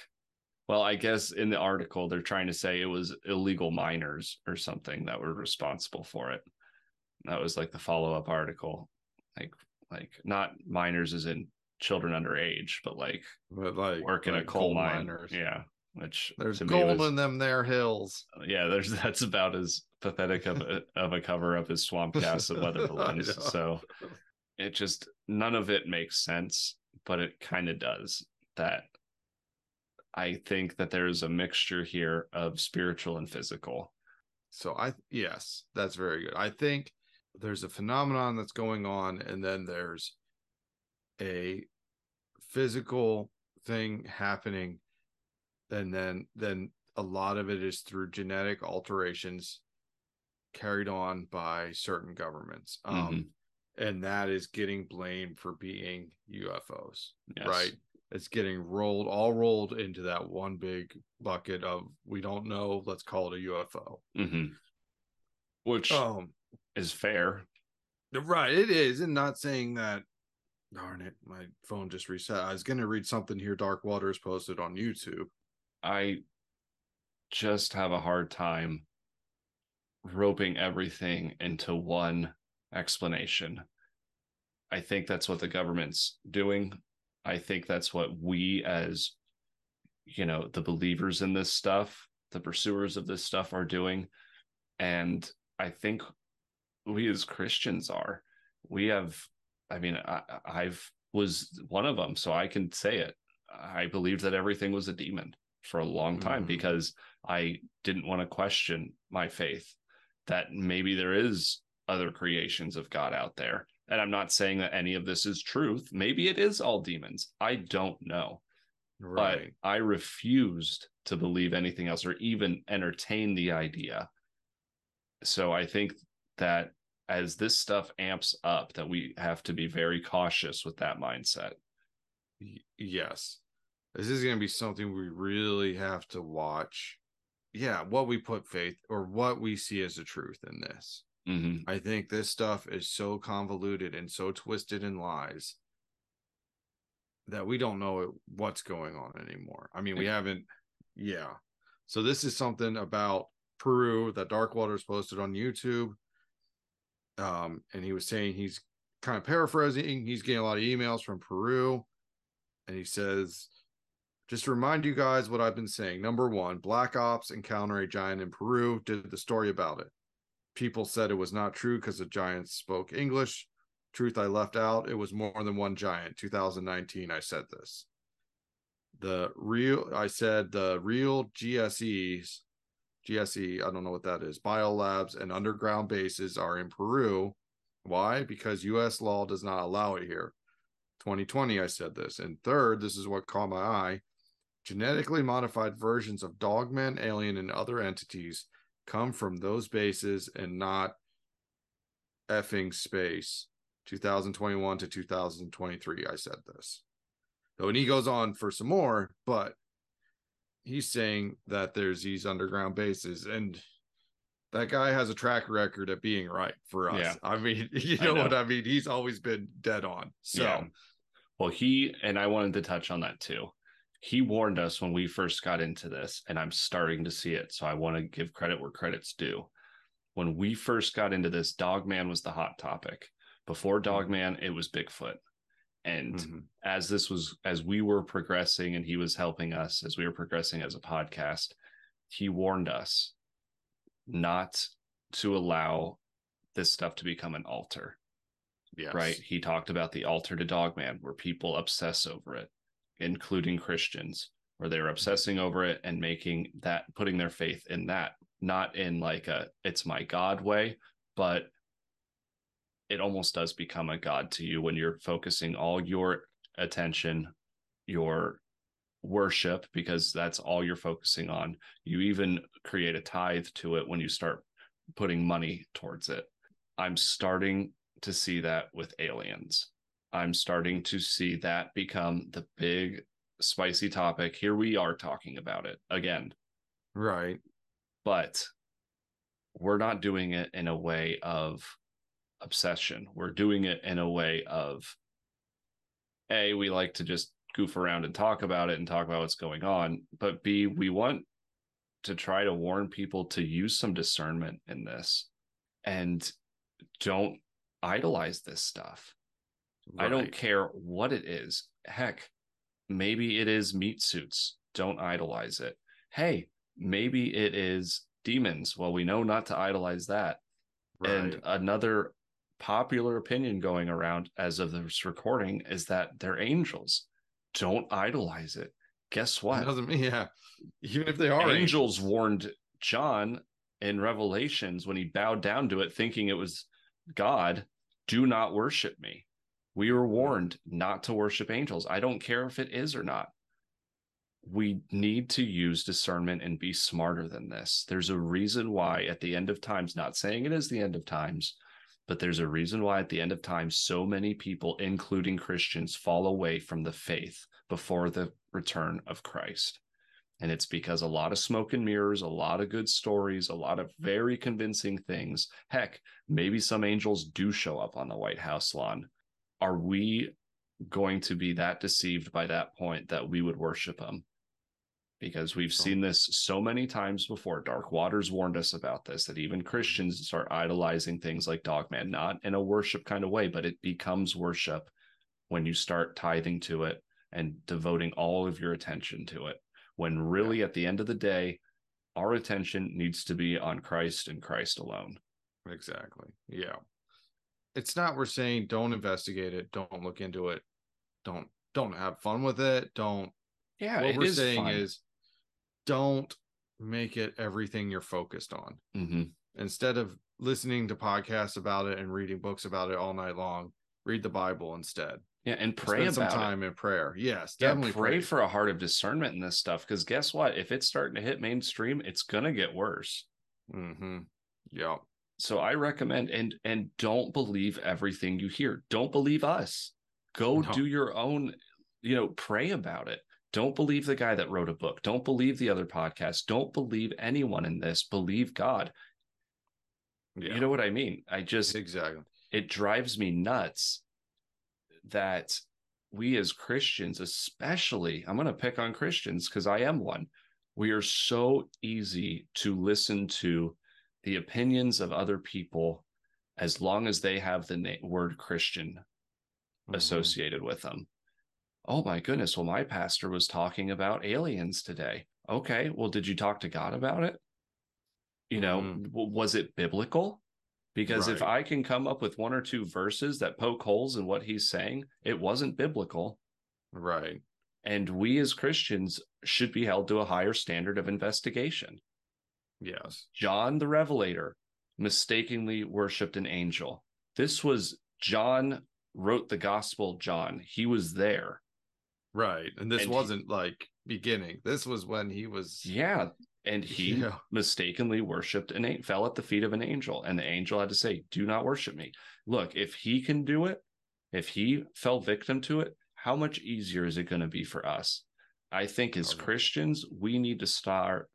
well i guess in the article they're trying to say it was illegal miners or something that were responsible for it that was like the follow-up article like like not miners as in children underage but like but like working like a coal, mine miners. yeah which There's gold was- in them there hills. Oh, yeah, there's that's about as pathetic of a, of a cover up as Swamp Gas and Weather Balloons. So it just none of it makes sense, but it kind of does. That I think that there's a mixture here of spiritual and physical. So I yes, that's very good. I think there's a phenomenon that's going on, and then there's a physical thing happening, and then then a lot of it is through genetic alterations carried on by certain governments. Um and that is getting blamed for being UFOs. Yes. Right. It's getting rolled all rolled into that one big bucket of we don't know, let's call it a UFO. hmm Which Um is fair. Right, it is, and not saying that. Darn it, my phone just reset. I was going to read something here. Dark Waters posted on YouTube. I just have a hard time roping everything into one explanation. I think that's what the government's doing. I think that's what we, as you know, the believers in this stuff, the pursuers of this stuff, are doing. And I think we as Christians are. We have, I mean, I, I've was one of them, so I can say it. I believed that everything was a demon for a long time Mhm. because I didn't want to question my faith that maybe there is other creations of God out there. And I'm not saying that any of this is truth. Maybe it is all demons. I don't know. Right. But I refused to believe anything else or even entertain the idea. So I think that as this stuff amps up, that we have to be very cautious with that mindset. Yes. This is going to be something we really have to watch. Yeah, what we put faith or what we see as the truth in this. Mm-hmm. I think this stuff is so convoluted and so twisted in lies that we don't know what's going on anymore. I mean, we haven't, yeah. So this is something about Peru that Darkwaters posted on YouTube. Um, and he was saying he's kind of paraphrasing. He's getting a lot of emails from Peru, and he says, "Just to remind you guys what I've been saying. Number one, Black Ops encounter a giant in Peru. Did the story about it. People said it was not true because the giants spoke English truth I left out. It was more than one giant. 2019, I said this. The real, I said the real GSEs, GSE, I don't know what that is, biolabs and underground bases are in Peru. Why? Because US law does not allow it here. 2020, I said this. And third, this is what caught my eye genetically modified versions of dogman, alien, and other entities come from those bases and not effing space. 2021 to 2023. I said this. So, and he goes on for some more, but he's saying that there's these underground bases, and that guy has a track record of being right for us. Yeah. I mean, you know, know, what I mean? He's always been dead on. So, yeah. well, he and I wanted to touch on that too. He warned us when we first got into this, and I'm starting to see it. So I want to give credit where credit's due. When we first got into this, Dogman was the hot topic before mm-hmm. Dogman, it was Bigfoot. And mm-hmm. as this was, as we were progressing and he was helping us as we were progressing as a podcast, he warned us not to allow this stuff to become an altar. Yes. Right. He talked about the altar to Dogman, where people obsess over it, including Christians, where they're mm-hmm. obsessing over it and making that, putting their faith in that, not in like a, it's my God way, but it almost does become a god to you when you're focusing all your attention, your worship, because that's all you're focusing on. You even create a tithe to it when you start putting money towards it. I'm starting to see that with aliens. I'm starting to see that become the big spicy topic. Here we are talking about it again. Right. But we're not doing it in a way of obsession. We're doing it in a way of A, we like to just goof around and talk about it and talk about what's going on. But B, we want to try to warn people to use some discernment in this and don't idolize this stuff. Right. I don't care what it is. Heck, maybe it is meat suits. Don't idolize it. Hey, maybe it is demons. Well, we know not to idolize that. Right. And another popular opinion going around as of this recording is that they're angels. Don't idolize it. Guess what? It doesn't mean yeah. Even if they are angels, angels warned John in Revelations when he bowed down to it, thinking it was God, do not worship me. We were warned not to worship angels. I don't care if it is or not. We need to use discernment and be smarter than this. There's a reason why at the end of times, not saying it is the end of times, but there's a reason why at the end of time, so many people, including Christians, fall away from the faith before the return of Christ. And it's because a lot of smoke and mirrors, a lot of good stories, a lot of very convincing things. Heck, maybe some angels do show up on the White House lawn. Are we going to be that deceived by that point that we would worship them? because we've seen this so many times before. Dark Waters warned us about this that even Christians start idolizing things like Dogman, not in a worship kind of way, but it becomes worship when you start tithing to it and devoting all of your attention to it. When really, yeah. at the end of the day, our attention needs to be on Christ and Christ alone. Exactly. Yeah. It's not we're saying don't investigate it, don't look into it, don't don't have fun with it, don't yeah, what we're saying fun. is don't make it everything you're focused on. Mm-hmm. Instead of listening to podcasts about it and reading books about it all night long, read the Bible instead. Yeah, and pray Spend some about it. time in prayer. Yes, Yeah, definitely pray for a heart of discernment in this stuff. Because guess what? If it's starting to hit mainstream, it's gonna get worse. Mm-hmm. Yeah. So I recommend and and don't believe everything you hear. Don't believe us. Go No. do your own, you know, pray about it. Don't believe the guy that wrote a book. Don't believe the other podcast. Don't believe anyone in this. Believe God. Yeah. You know what I mean? I just exactly. it drives me nuts that we as Christians, especially, I'm going to pick on Christians because I am one. We are so easy to listen to the opinions of other people as long as they have the na- word Christian Mhm. associated with them. Oh my goodness. Well, my pastor was talking about aliens today. Okay. Well, did you talk to God about it? You know, Mhm. w- was it biblical? Because if I can come up with one or two verses that poke holes in what he's saying, it wasn't biblical. Right. And we as Christians should be held to a higher standard of investigation. Yes. John the Revelator mistakenly worshiped an angel. This was John wrote the gospel John. He was there. Right. And this And wasn't like beginning. This was when he was Yeah. And he Yeah. mistakenly worshiped an angel, fell at the feet of an angel. And the angel had to say, Do not worship me. Look, if he can do it, if he fell victim to it, how much easier is it going to be for us? I think as Christians, we need to start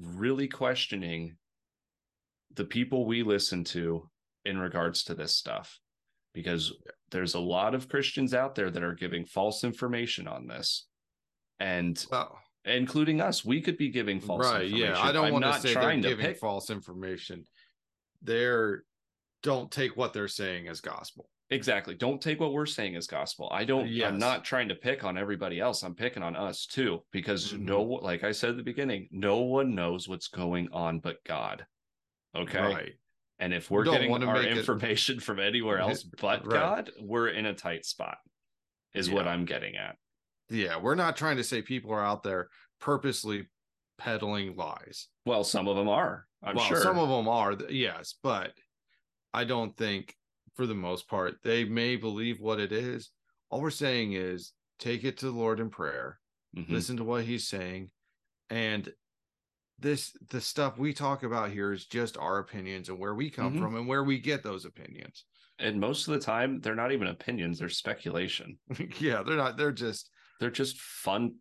really questioning the people we listen to in regards to this stuff because there's a lot of Christians out there that are giving false information on this. And well, including us. We could be giving false right. information. Yeah. I don't I'm want to not say they're to giving pick. false information. They're don't take what they're saying as gospel. Exactly. Don't take what we're saying as gospel. I don't. Yes. I'm not trying to pick on everybody else. I'm picking on us too, because Mhm. no, like I said at the beginning, no one knows what's going on but God. Okay. Right. And if we're don't getting our make it- information from anywhere else but Right. God, we're in a tight spot. Is what I'm getting at. Yeah. We're not trying to say people are out there purposely peddling lies. Well, some of them are. I'm well, sure. some of them are, yes, but I don't think for the most part they may believe what it is. All we're saying is take it to the Lord in prayer, Mhm. listen to what he's saying, and this the stuff we talk about here is just our opinions and where we come Mhm. from and where we get those opinions. And most of the time, they're not even opinions; they're speculation. yeah, they're not. They're just They're just fun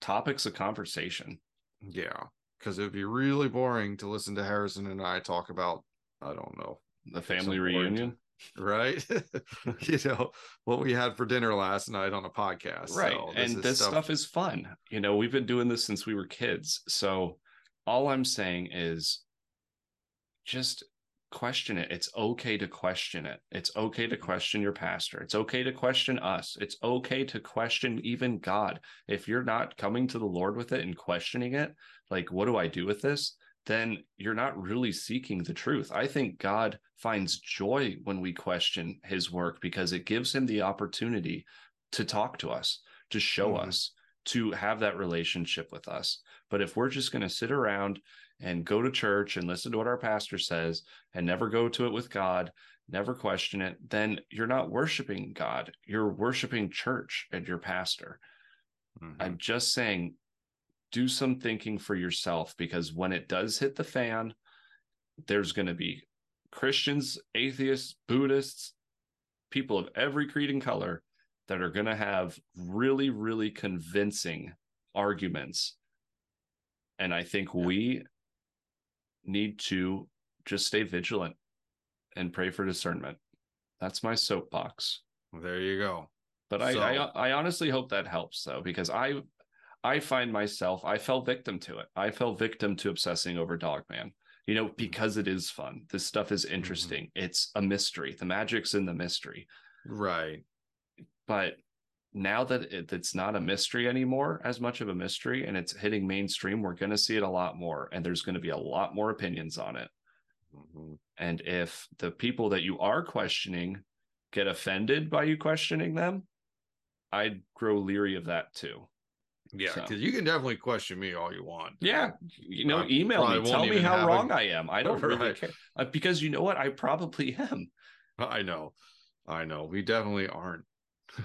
topics of conversation. yeah, because it'd be really boring to listen to Harrison and I talk about I don't know The family reunion. right? you know what we had for dinner last night on a podcast, right So and is this stuff... is fun. You know we've been doing this since we were kids. So all i'm saying is just question it. It's okay to question it. It's okay to question your pastor. It's okay to question us. It's okay to question even god. If you're not coming to the lord with it and questioning it like what do i do with this then you're not really seeking the truth i think god finds joy when we question his work because it gives him the opportunity to talk to us to show Mhm. us to have that relationship with us but if we're just going to sit around and go to church and listen to what our pastor says and never go to it with God, never question it, then you're not worshiping God. You're worshiping church and your pastor. Mhm. I'm just saying, do some thinking for yourself because when it does hit the fan, there's going to be Christians, atheists, Buddhists, people of every creed and color that are going to have really, really convincing arguments. And I think we need to just stay vigilant and pray for discernment. That's my soapbox. there you go. But I, I I honestly hope that helps though, because I I find myself I fell victim to it. I fell victim to obsessing over Dogman. You know, because it is fun. This stuff is interesting. It's a mystery. The magic's in the mystery. Right. But now that it, it's not a mystery anymore, as much of a mystery, and it's hitting mainstream, we're going to see it a lot more, and there's going to be a lot more opinions on it. Mhm. And if the people that you are questioning get offended by you questioning them, I'd grow leery of that too. Yeah, So- because you can definitely question me all you want. Yeah, you know, I email me, tell me how wrong I am. I don't really care Uh, because you know what? I probably am. I know. I know. We definitely aren't.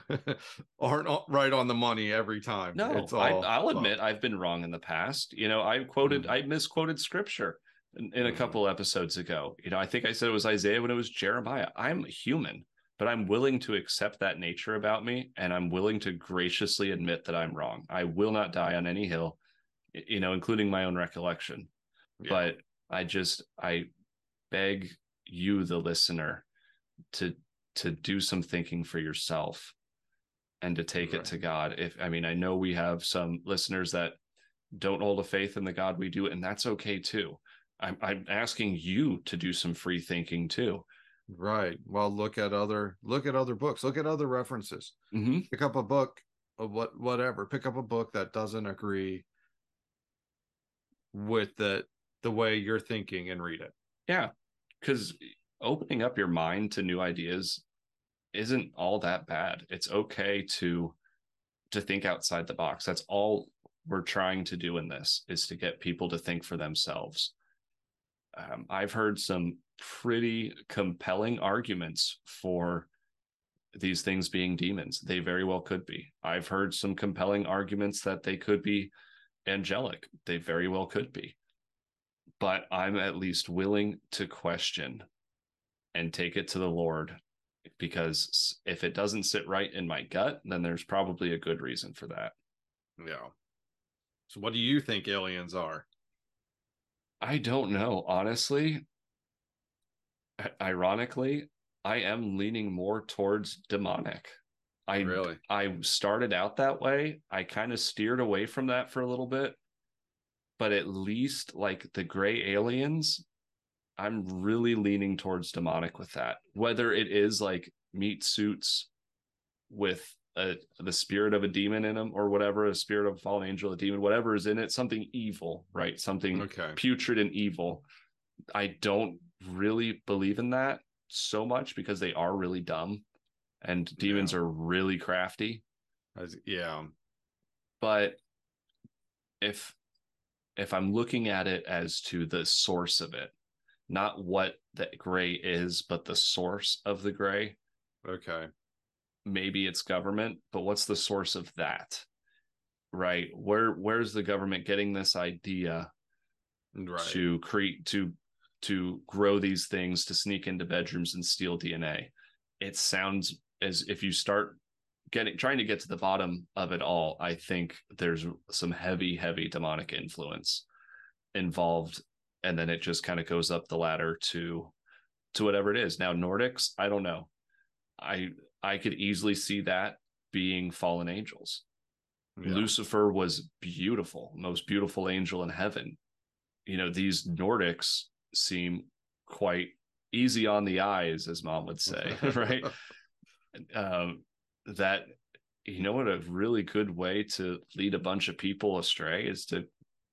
aren't right on the money every time. No, it's I, all I'll well, admit I've been wrong in the past. You know, I quoted, Mhm. I misquoted scripture in, in a Mhm. couple episodes ago. You know, I think I said it was Isaiah when it was Jeremiah. I'm human, but I'm willing to accept that nature about me, and I'm willing to graciously admit that I'm wrong. I will not die on any hill, you know, including my own recollection. yeah. But I just, I beg you, the listener, to to do some thinking for yourself and to take Right. it to God. If I mean, I know we have some listeners that don't hold a faith in the God we do, and that's okay too. I'm I'm asking you to do some free thinking too. Right. Well, look at other look at other books. Look at other references. Mm-hmm. Pick up a book of what whatever. Pick up a book that doesn't agree with the the way you're thinking and read it. Yeah, because opening up your mind to new ideas isn't all that bad. It's okay to to think outside the box. That's all we're trying to do in this is to get people to think for themselves. Um, I've heard some pretty compelling arguments for these things being demons. They very well could be. I've heard some compelling arguments that they could be angelic. They very well could be. But I'm at least willing to question and take it to the Lord because if it doesn't sit right in my gut, then there's probably a good reason for that. Yeah. So what do you think aliens are? I don't know, honestly. Ironically, I am leaning more towards demonic. I Really? I started out that way. I kind of steered away from that for a little bit. But at least like the gray aliens, I'm really leaning towards demonic with that. Whether it is like meat suits with a, the spirit of a demon in them or whatever, a spirit of a fallen angel, a demon, whatever is in it, something evil, right? Something Okay. putrid and evil. I don't really believe in that so much because they are really dumb and demons Yeah. are really crafty. As, yeah. But if if I'm looking at it as to the source of it, not what the gray is, but the source of the gray, Okay. maybe it's government, but what's the source of that? Right? Where where's the government getting this idea Right. to create to to grow these things to sneak into bedrooms and steal DNA. It sounds as if you start getting trying to get to the bottom of it all, I think there's some heavy, heavy demonic influence involved. And then it just kind of goes up the ladder to to whatever it is. Now, Nordics, I don't know. I I could easily see that being fallen angels. Yeah. Lucifer was beautiful, most beautiful angel in heaven. You know, these Nordics seem quite easy on the eyes, as mom would say, right? Um, that you know what a really good way to lead a bunch of people astray is to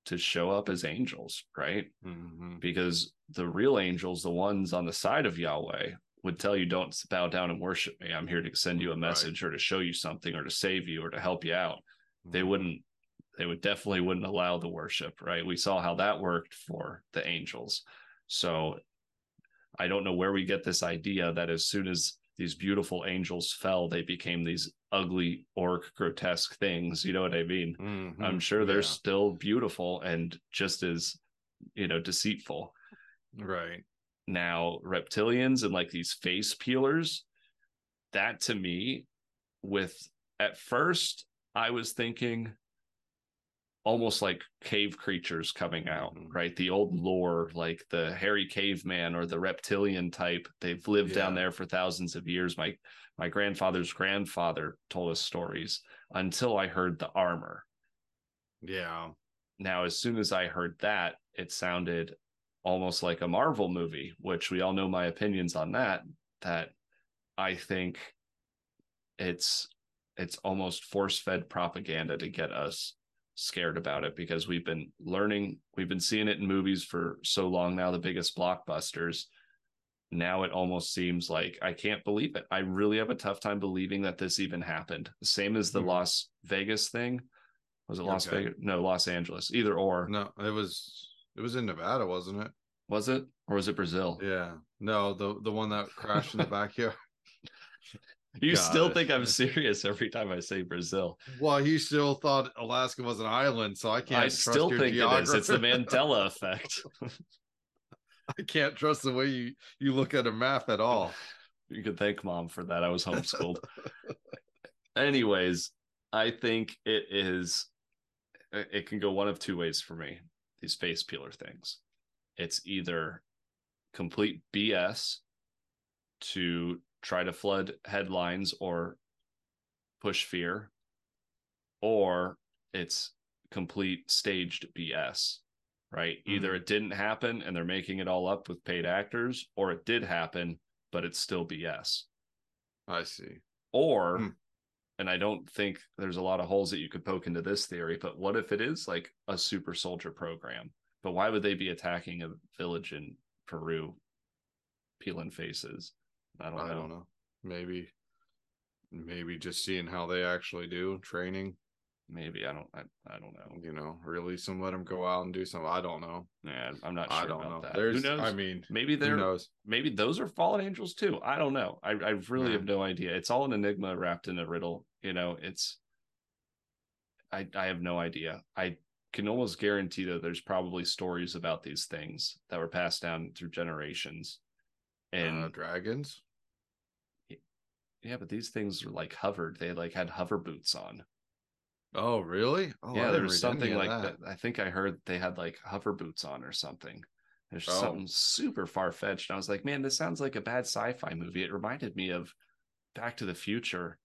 to show up as angels, right? Mhm. Because the real angels, the ones on the side of Yahweh, would tell you, Don't bow down and worship me. I'm here to send you a Right. message or to show you something or to save you or to help you out they Mhm. wouldn't they would definitely wouldn't allow the worship right we saw how that worked for the angels so i don't know where we get this idea that as soon as these beautiful angels fell they became these ugly orc grotesque things you know what i mean Mhm. i'm sure they're Yeah. still beautiful and just as you know deceitful right. now reptilians and like these face peelers that to me with at first i was thinking almost like cave creatures coming out Mhm. right the old lore like the hairy caveman or the reptilian type they've lived down there for thousands of years my my grandfather's grandfather told us stories until i heard the armor Yeah. now, as soon as I heard that, it sounded almost like a Marvel movie, which we all know my opinions on that. That I think it's it's almost force-fed propaganda to get us scared about it because we've been learning, we've been seeing it in movies for so long now, the biggest blockbusters. Now it almost seems like I can't believe it. I really have a tough time believing that this even happened. Same as the Mhm. Las Vegas thing. Was it Las Okay. Vegas? No, Los Angeles. Either or. No, it was it was in Nevada, wasn't it? Was it? Or was it Brazil? Yeah. No, the the one that crashed in the backyard. You still think I'm serious every time I say Brazil. Well, he still thought Alaska was an island, so I can't. I trust still your think it is. It's the. Mandela effect. I can't trust the way you you look at a map at all. You can thank mom for that. I was homeschooled. Anyways, I think it is it it can go one of two ways for me. These face peeler things. It's either complete BS to try to flood headlines or push fear, or it's complete staged BS, right? Either it didn't happen and they're making it all up with paid actors, or it did happen, but it's still BS. I see. Or, Hmm. and I don't think there's a lot of holes that you could poke into this theory, but what if it is like a super soldier program? But why would they be attacking a village in Peru, peeling faces? I don't I know. don't know. Maybe, maybe just seeing how they actually do training. Maybe I don't. I, I don't know. You know, release them, let them go out and do something. I don't know. Yeah, I'm not sure I don't about know. that. There's, Who knows? I mean, maybe they're knows? maybe those are fallen angels too. I don't know. I, I really Yeah. have no idea. It's all an enigma wrapped in a riddle. You know, it's I I have no idea. I can almost guarantee that there's probably stories about these things that were passed down through generations. And uh, dragons. Yeah, but these things were like hovered. They like had hover boots on. Oh, really? Oh, yeah, there was something like that. I think I heard they had like hover boots on or something. There's Oh. something super far fetched. I was like, man, this sounds like a bad sci-fi movie. It reminded me of Back to the Future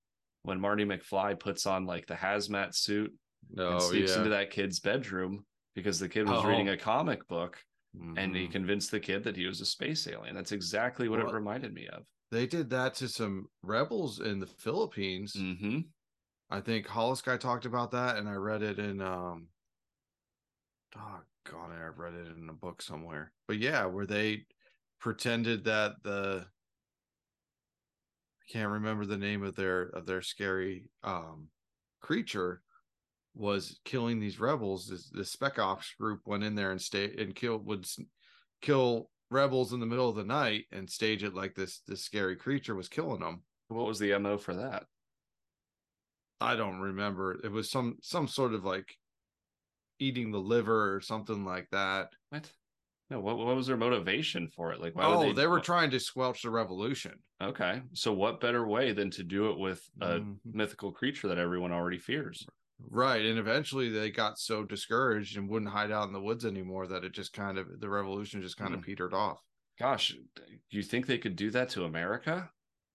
when Marty McFly puts on like the hazmat suit No, and sneaks yeah. into that kid's bedroom because the kid was Oh. reading a comic book and he Mhm. convinced the kid that he was a space alien. That's exactly what Well, it reminded me of. They did that to some rebels in the Philippines. hmm I think Hollis guy talked about that, and I read it in um. Oh God, I read it in a book somewhere. But yeah, where they pretended that the I can't remember the name of their of their scary um creature was killing these rebels. This the spec ops group went in there and stay and kill would kill rebels in the middle of the night and stage it like this this scary creature was killing them. What was the MO for that? I don't remember. It was some some sort of like eating the liver or something like that. What? No, what, what was their motivation for it? Like, why oh, would they, were trying to squelch the revolution. Okay. So what better way than to do it with a Mhm. mythical creature that everyone already fears? Right. And eventually they got so discouraged and wouldn't hide out in the woods anymore that it just kind of the revolution just kind of Hmm. petered off. Gosh, do you think they could do that to America?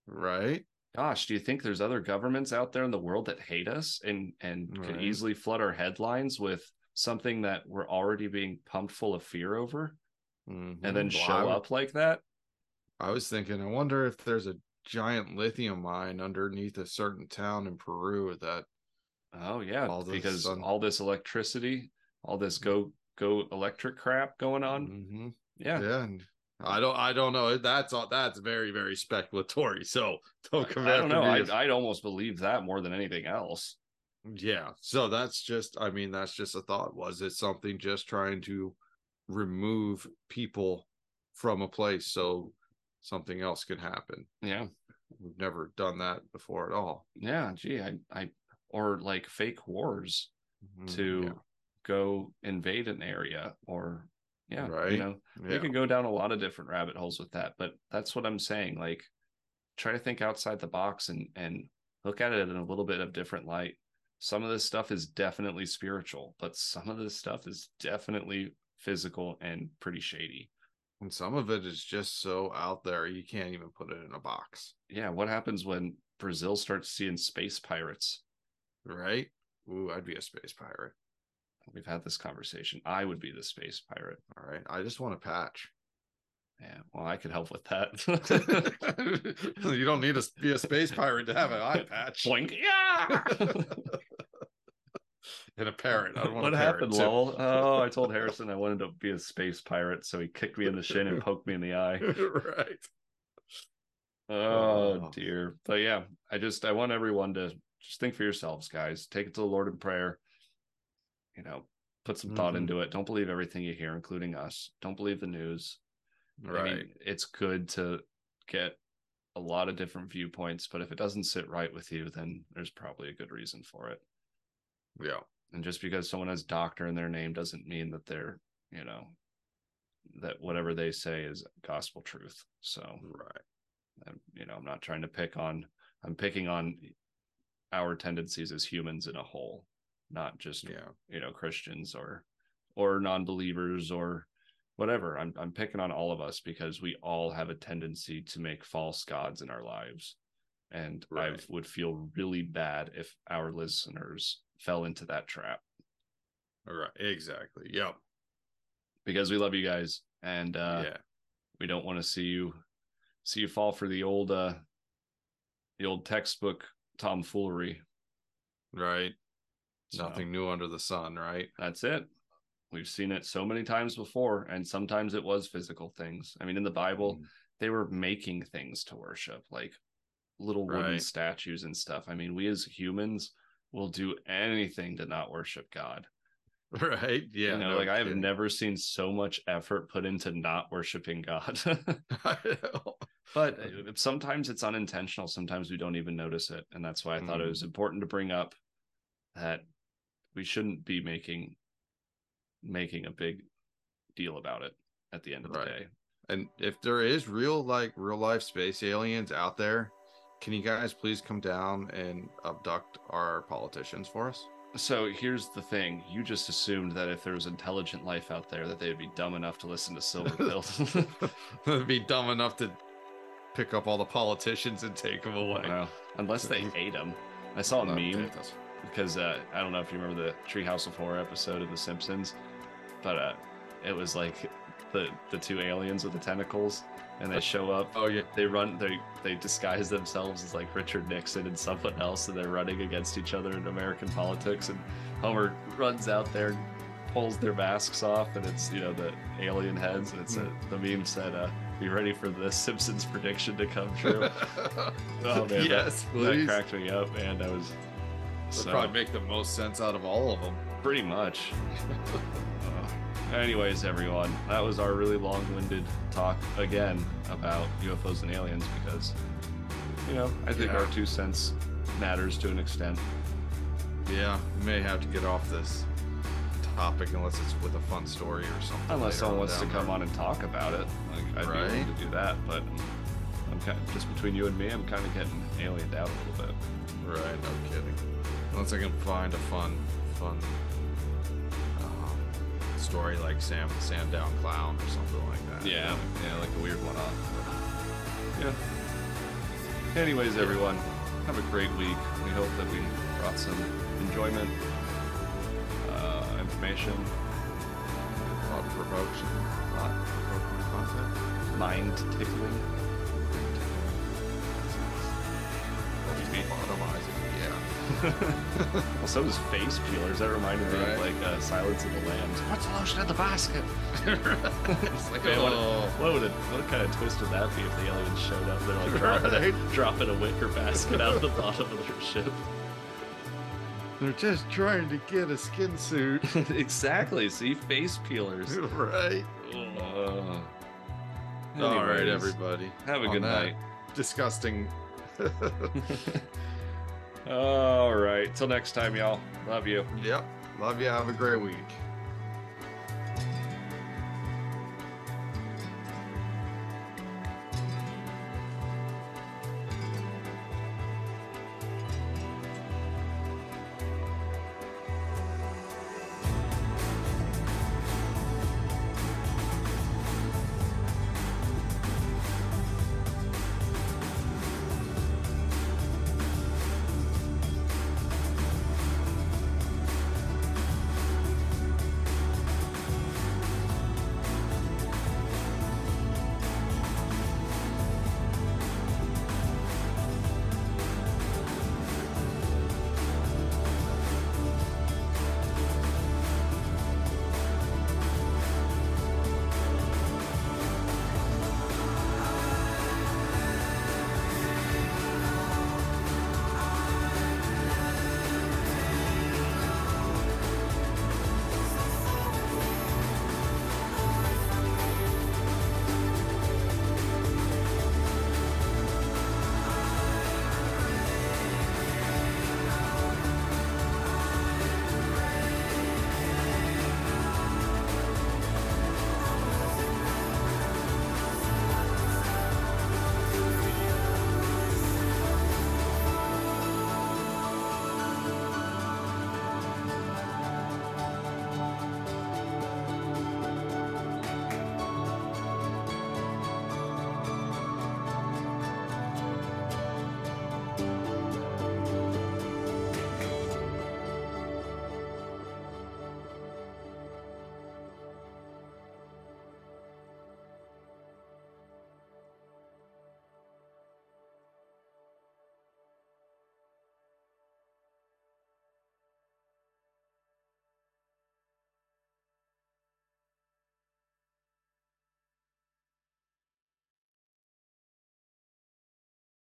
Right. Gosh, do you think there's other governments out there in the world that hate us and and could easily flood our headlines with something that we're already being pumped full of fear over Mhm. and then Well, show I, w- up like that? I was thinking, I wonder if there's a giant lithium mine underneath a certain town in Peru that Oh yeah, All because sun- all this electricity, all this go go electric crap going on. Mhm. Yeah. yeah. and I don't I don't know. That's all that's very, very speculatory. So don't come I don't know. I'd, I'd almost believe that more than anything else. Yeah. So that's just, I mean, that's just a thought. Was it something just trying to remove people from a place so something else could happen? Yeah. We've never done that before at all. Yeah. Gee, I, I, or like fake wars Mhm, to go invade an area or, yeah, you know, yeah. yeah. can go down a lot of different rabbit holes with that. But that's what I'm saying. Like, try to think outside the box and, and look at it in a little bit of different light. Some of this stuff is definitely spiritual, but some of this stuff is definitely physical and pretty shady. And some of it is just so out there, you can't even put it in a box. Yeah. What happens when Brazil starts seeing space pirates? Right. Ooh, I'd be a space pirate. We've had this conversation. I would be the space pirate. All right. I just want a patch. Yeah, well, I could help with that. you don't need to be a space pirate to have an eye patch Boink. Yeah. and a parrot. I don't want what happened. Lowell? Oh, I told Harrison I wanted to be a space pirate, so he kicked me in the shin and poked me in the eye. right. Oh Oh. dear. But yeah, I just I want everyone to just think for yourselves, guys. Take it to the Lord in prayer. You know, put some thought Mhm. into it. Don't believe everything you hear, including us. Don't believe the news. I Right. mean, it's good to get a lot of different viewpoints, but if it doesn't sit right with you, then there's probably a good reason for it. Yeah. And just because someone has doctor in their name doesn't mean that they're, you know, that whatever they say is gospel truth. So, Right. I'm, you know, I'm not trying to pick on, I'm picking on our tendencies as humans in a whole, not just, Yeah. you know, Christians or, or non-believers or whatever. I'm, I'm picking on all of us because we all have a tendency to make false gods in our lives. And I would feel really bad if our listeners fell into that trap All right. Exactly. Yep. because we love you guys and uh yeah. we don't want to see you see you fall for the old uh the old textbook tomfoolery Right. So, Nothing new under the sun, right? that's it we've seen it so many times before and sometimes it was physical things i mean in the bible Mm. they were making things to worship like little wooden Right. statues and stuff i mean we as humans will do anything to not worship god Right. Yeah. you know no like i have never seen so much effort put into not worshiping god but uh, sometimes it's unintentional sometimes we don't even notice it and that's why i thought it was important to bring up that we shouldn't be making making a big deal about it at the end of Right. the day And if there is real, like real life space aliens out there, can you guys please come down and abduct our politicians for us? So here's the thing. You just assumed that if there was intelligent life out there that they'd be dumb enough to listen to Silver Pilled They'd be dumb enough to pick up all the politicians and take them away. Well, unless they ate them i saw a meme because uh, I don't know if you remember the Treehouse of Horror episode of The Simpsons, but uh, it was like the the two aliens with the tentacles, and they show up. Oh yeah. They run. They they disguise themselves as like Richard Nixon and someone else, and they're running against each other in American politics. And Homer runs out there, and pulls their masks off, and it's you know the alien heads, and it's uh, the meme said, uh, "Be ready for the Simpsons prediction to come true." oh man, that- yes, that, please. cracked me up, and I was. So- probably make the most sense out of all of them. Pretty much. Uh, anyways, everyone, that was our really long-winded talk again about UFOs and aliens because, you know, I think Yeah. our two cents matters to an extent. Yeah, we may have to get off this topic unless it's with a fun story or something. Unless someone wants to come on and talk about it, like I'd be willing to do that. But I'm kind of, just between you and me, I'm kind of getting aliened out a little bit. Right, no kidding. Unless I can find a fun, fun story like Sam the Sandown Clown or something like that. Yeah, yeah, like a weird one off. Yeah. Anyways, everyone, have a great week. We hope that we brought some enjoyment, uh, information, Thought provocation. Thought provoking content. mind tickling. Lobotomizing. Yeah. Well, so does face peelers. That reminded me Right. of like uh, Silence of the Lambs. What's the lotion in the basket? it's like, Man, what, oh. what would it, what kind of twist would that be if the aliens showed up? They're like dropping, a, Right. dropping a wicker basket out of the bottom of their ship. They're just trying to get a skin suit. exactly. See, face peelers. right. Uh, All right, everybody. Have a good that night. Disgusting. All right. Till next time, y'all. Love you. yep. Love you. Have a great week.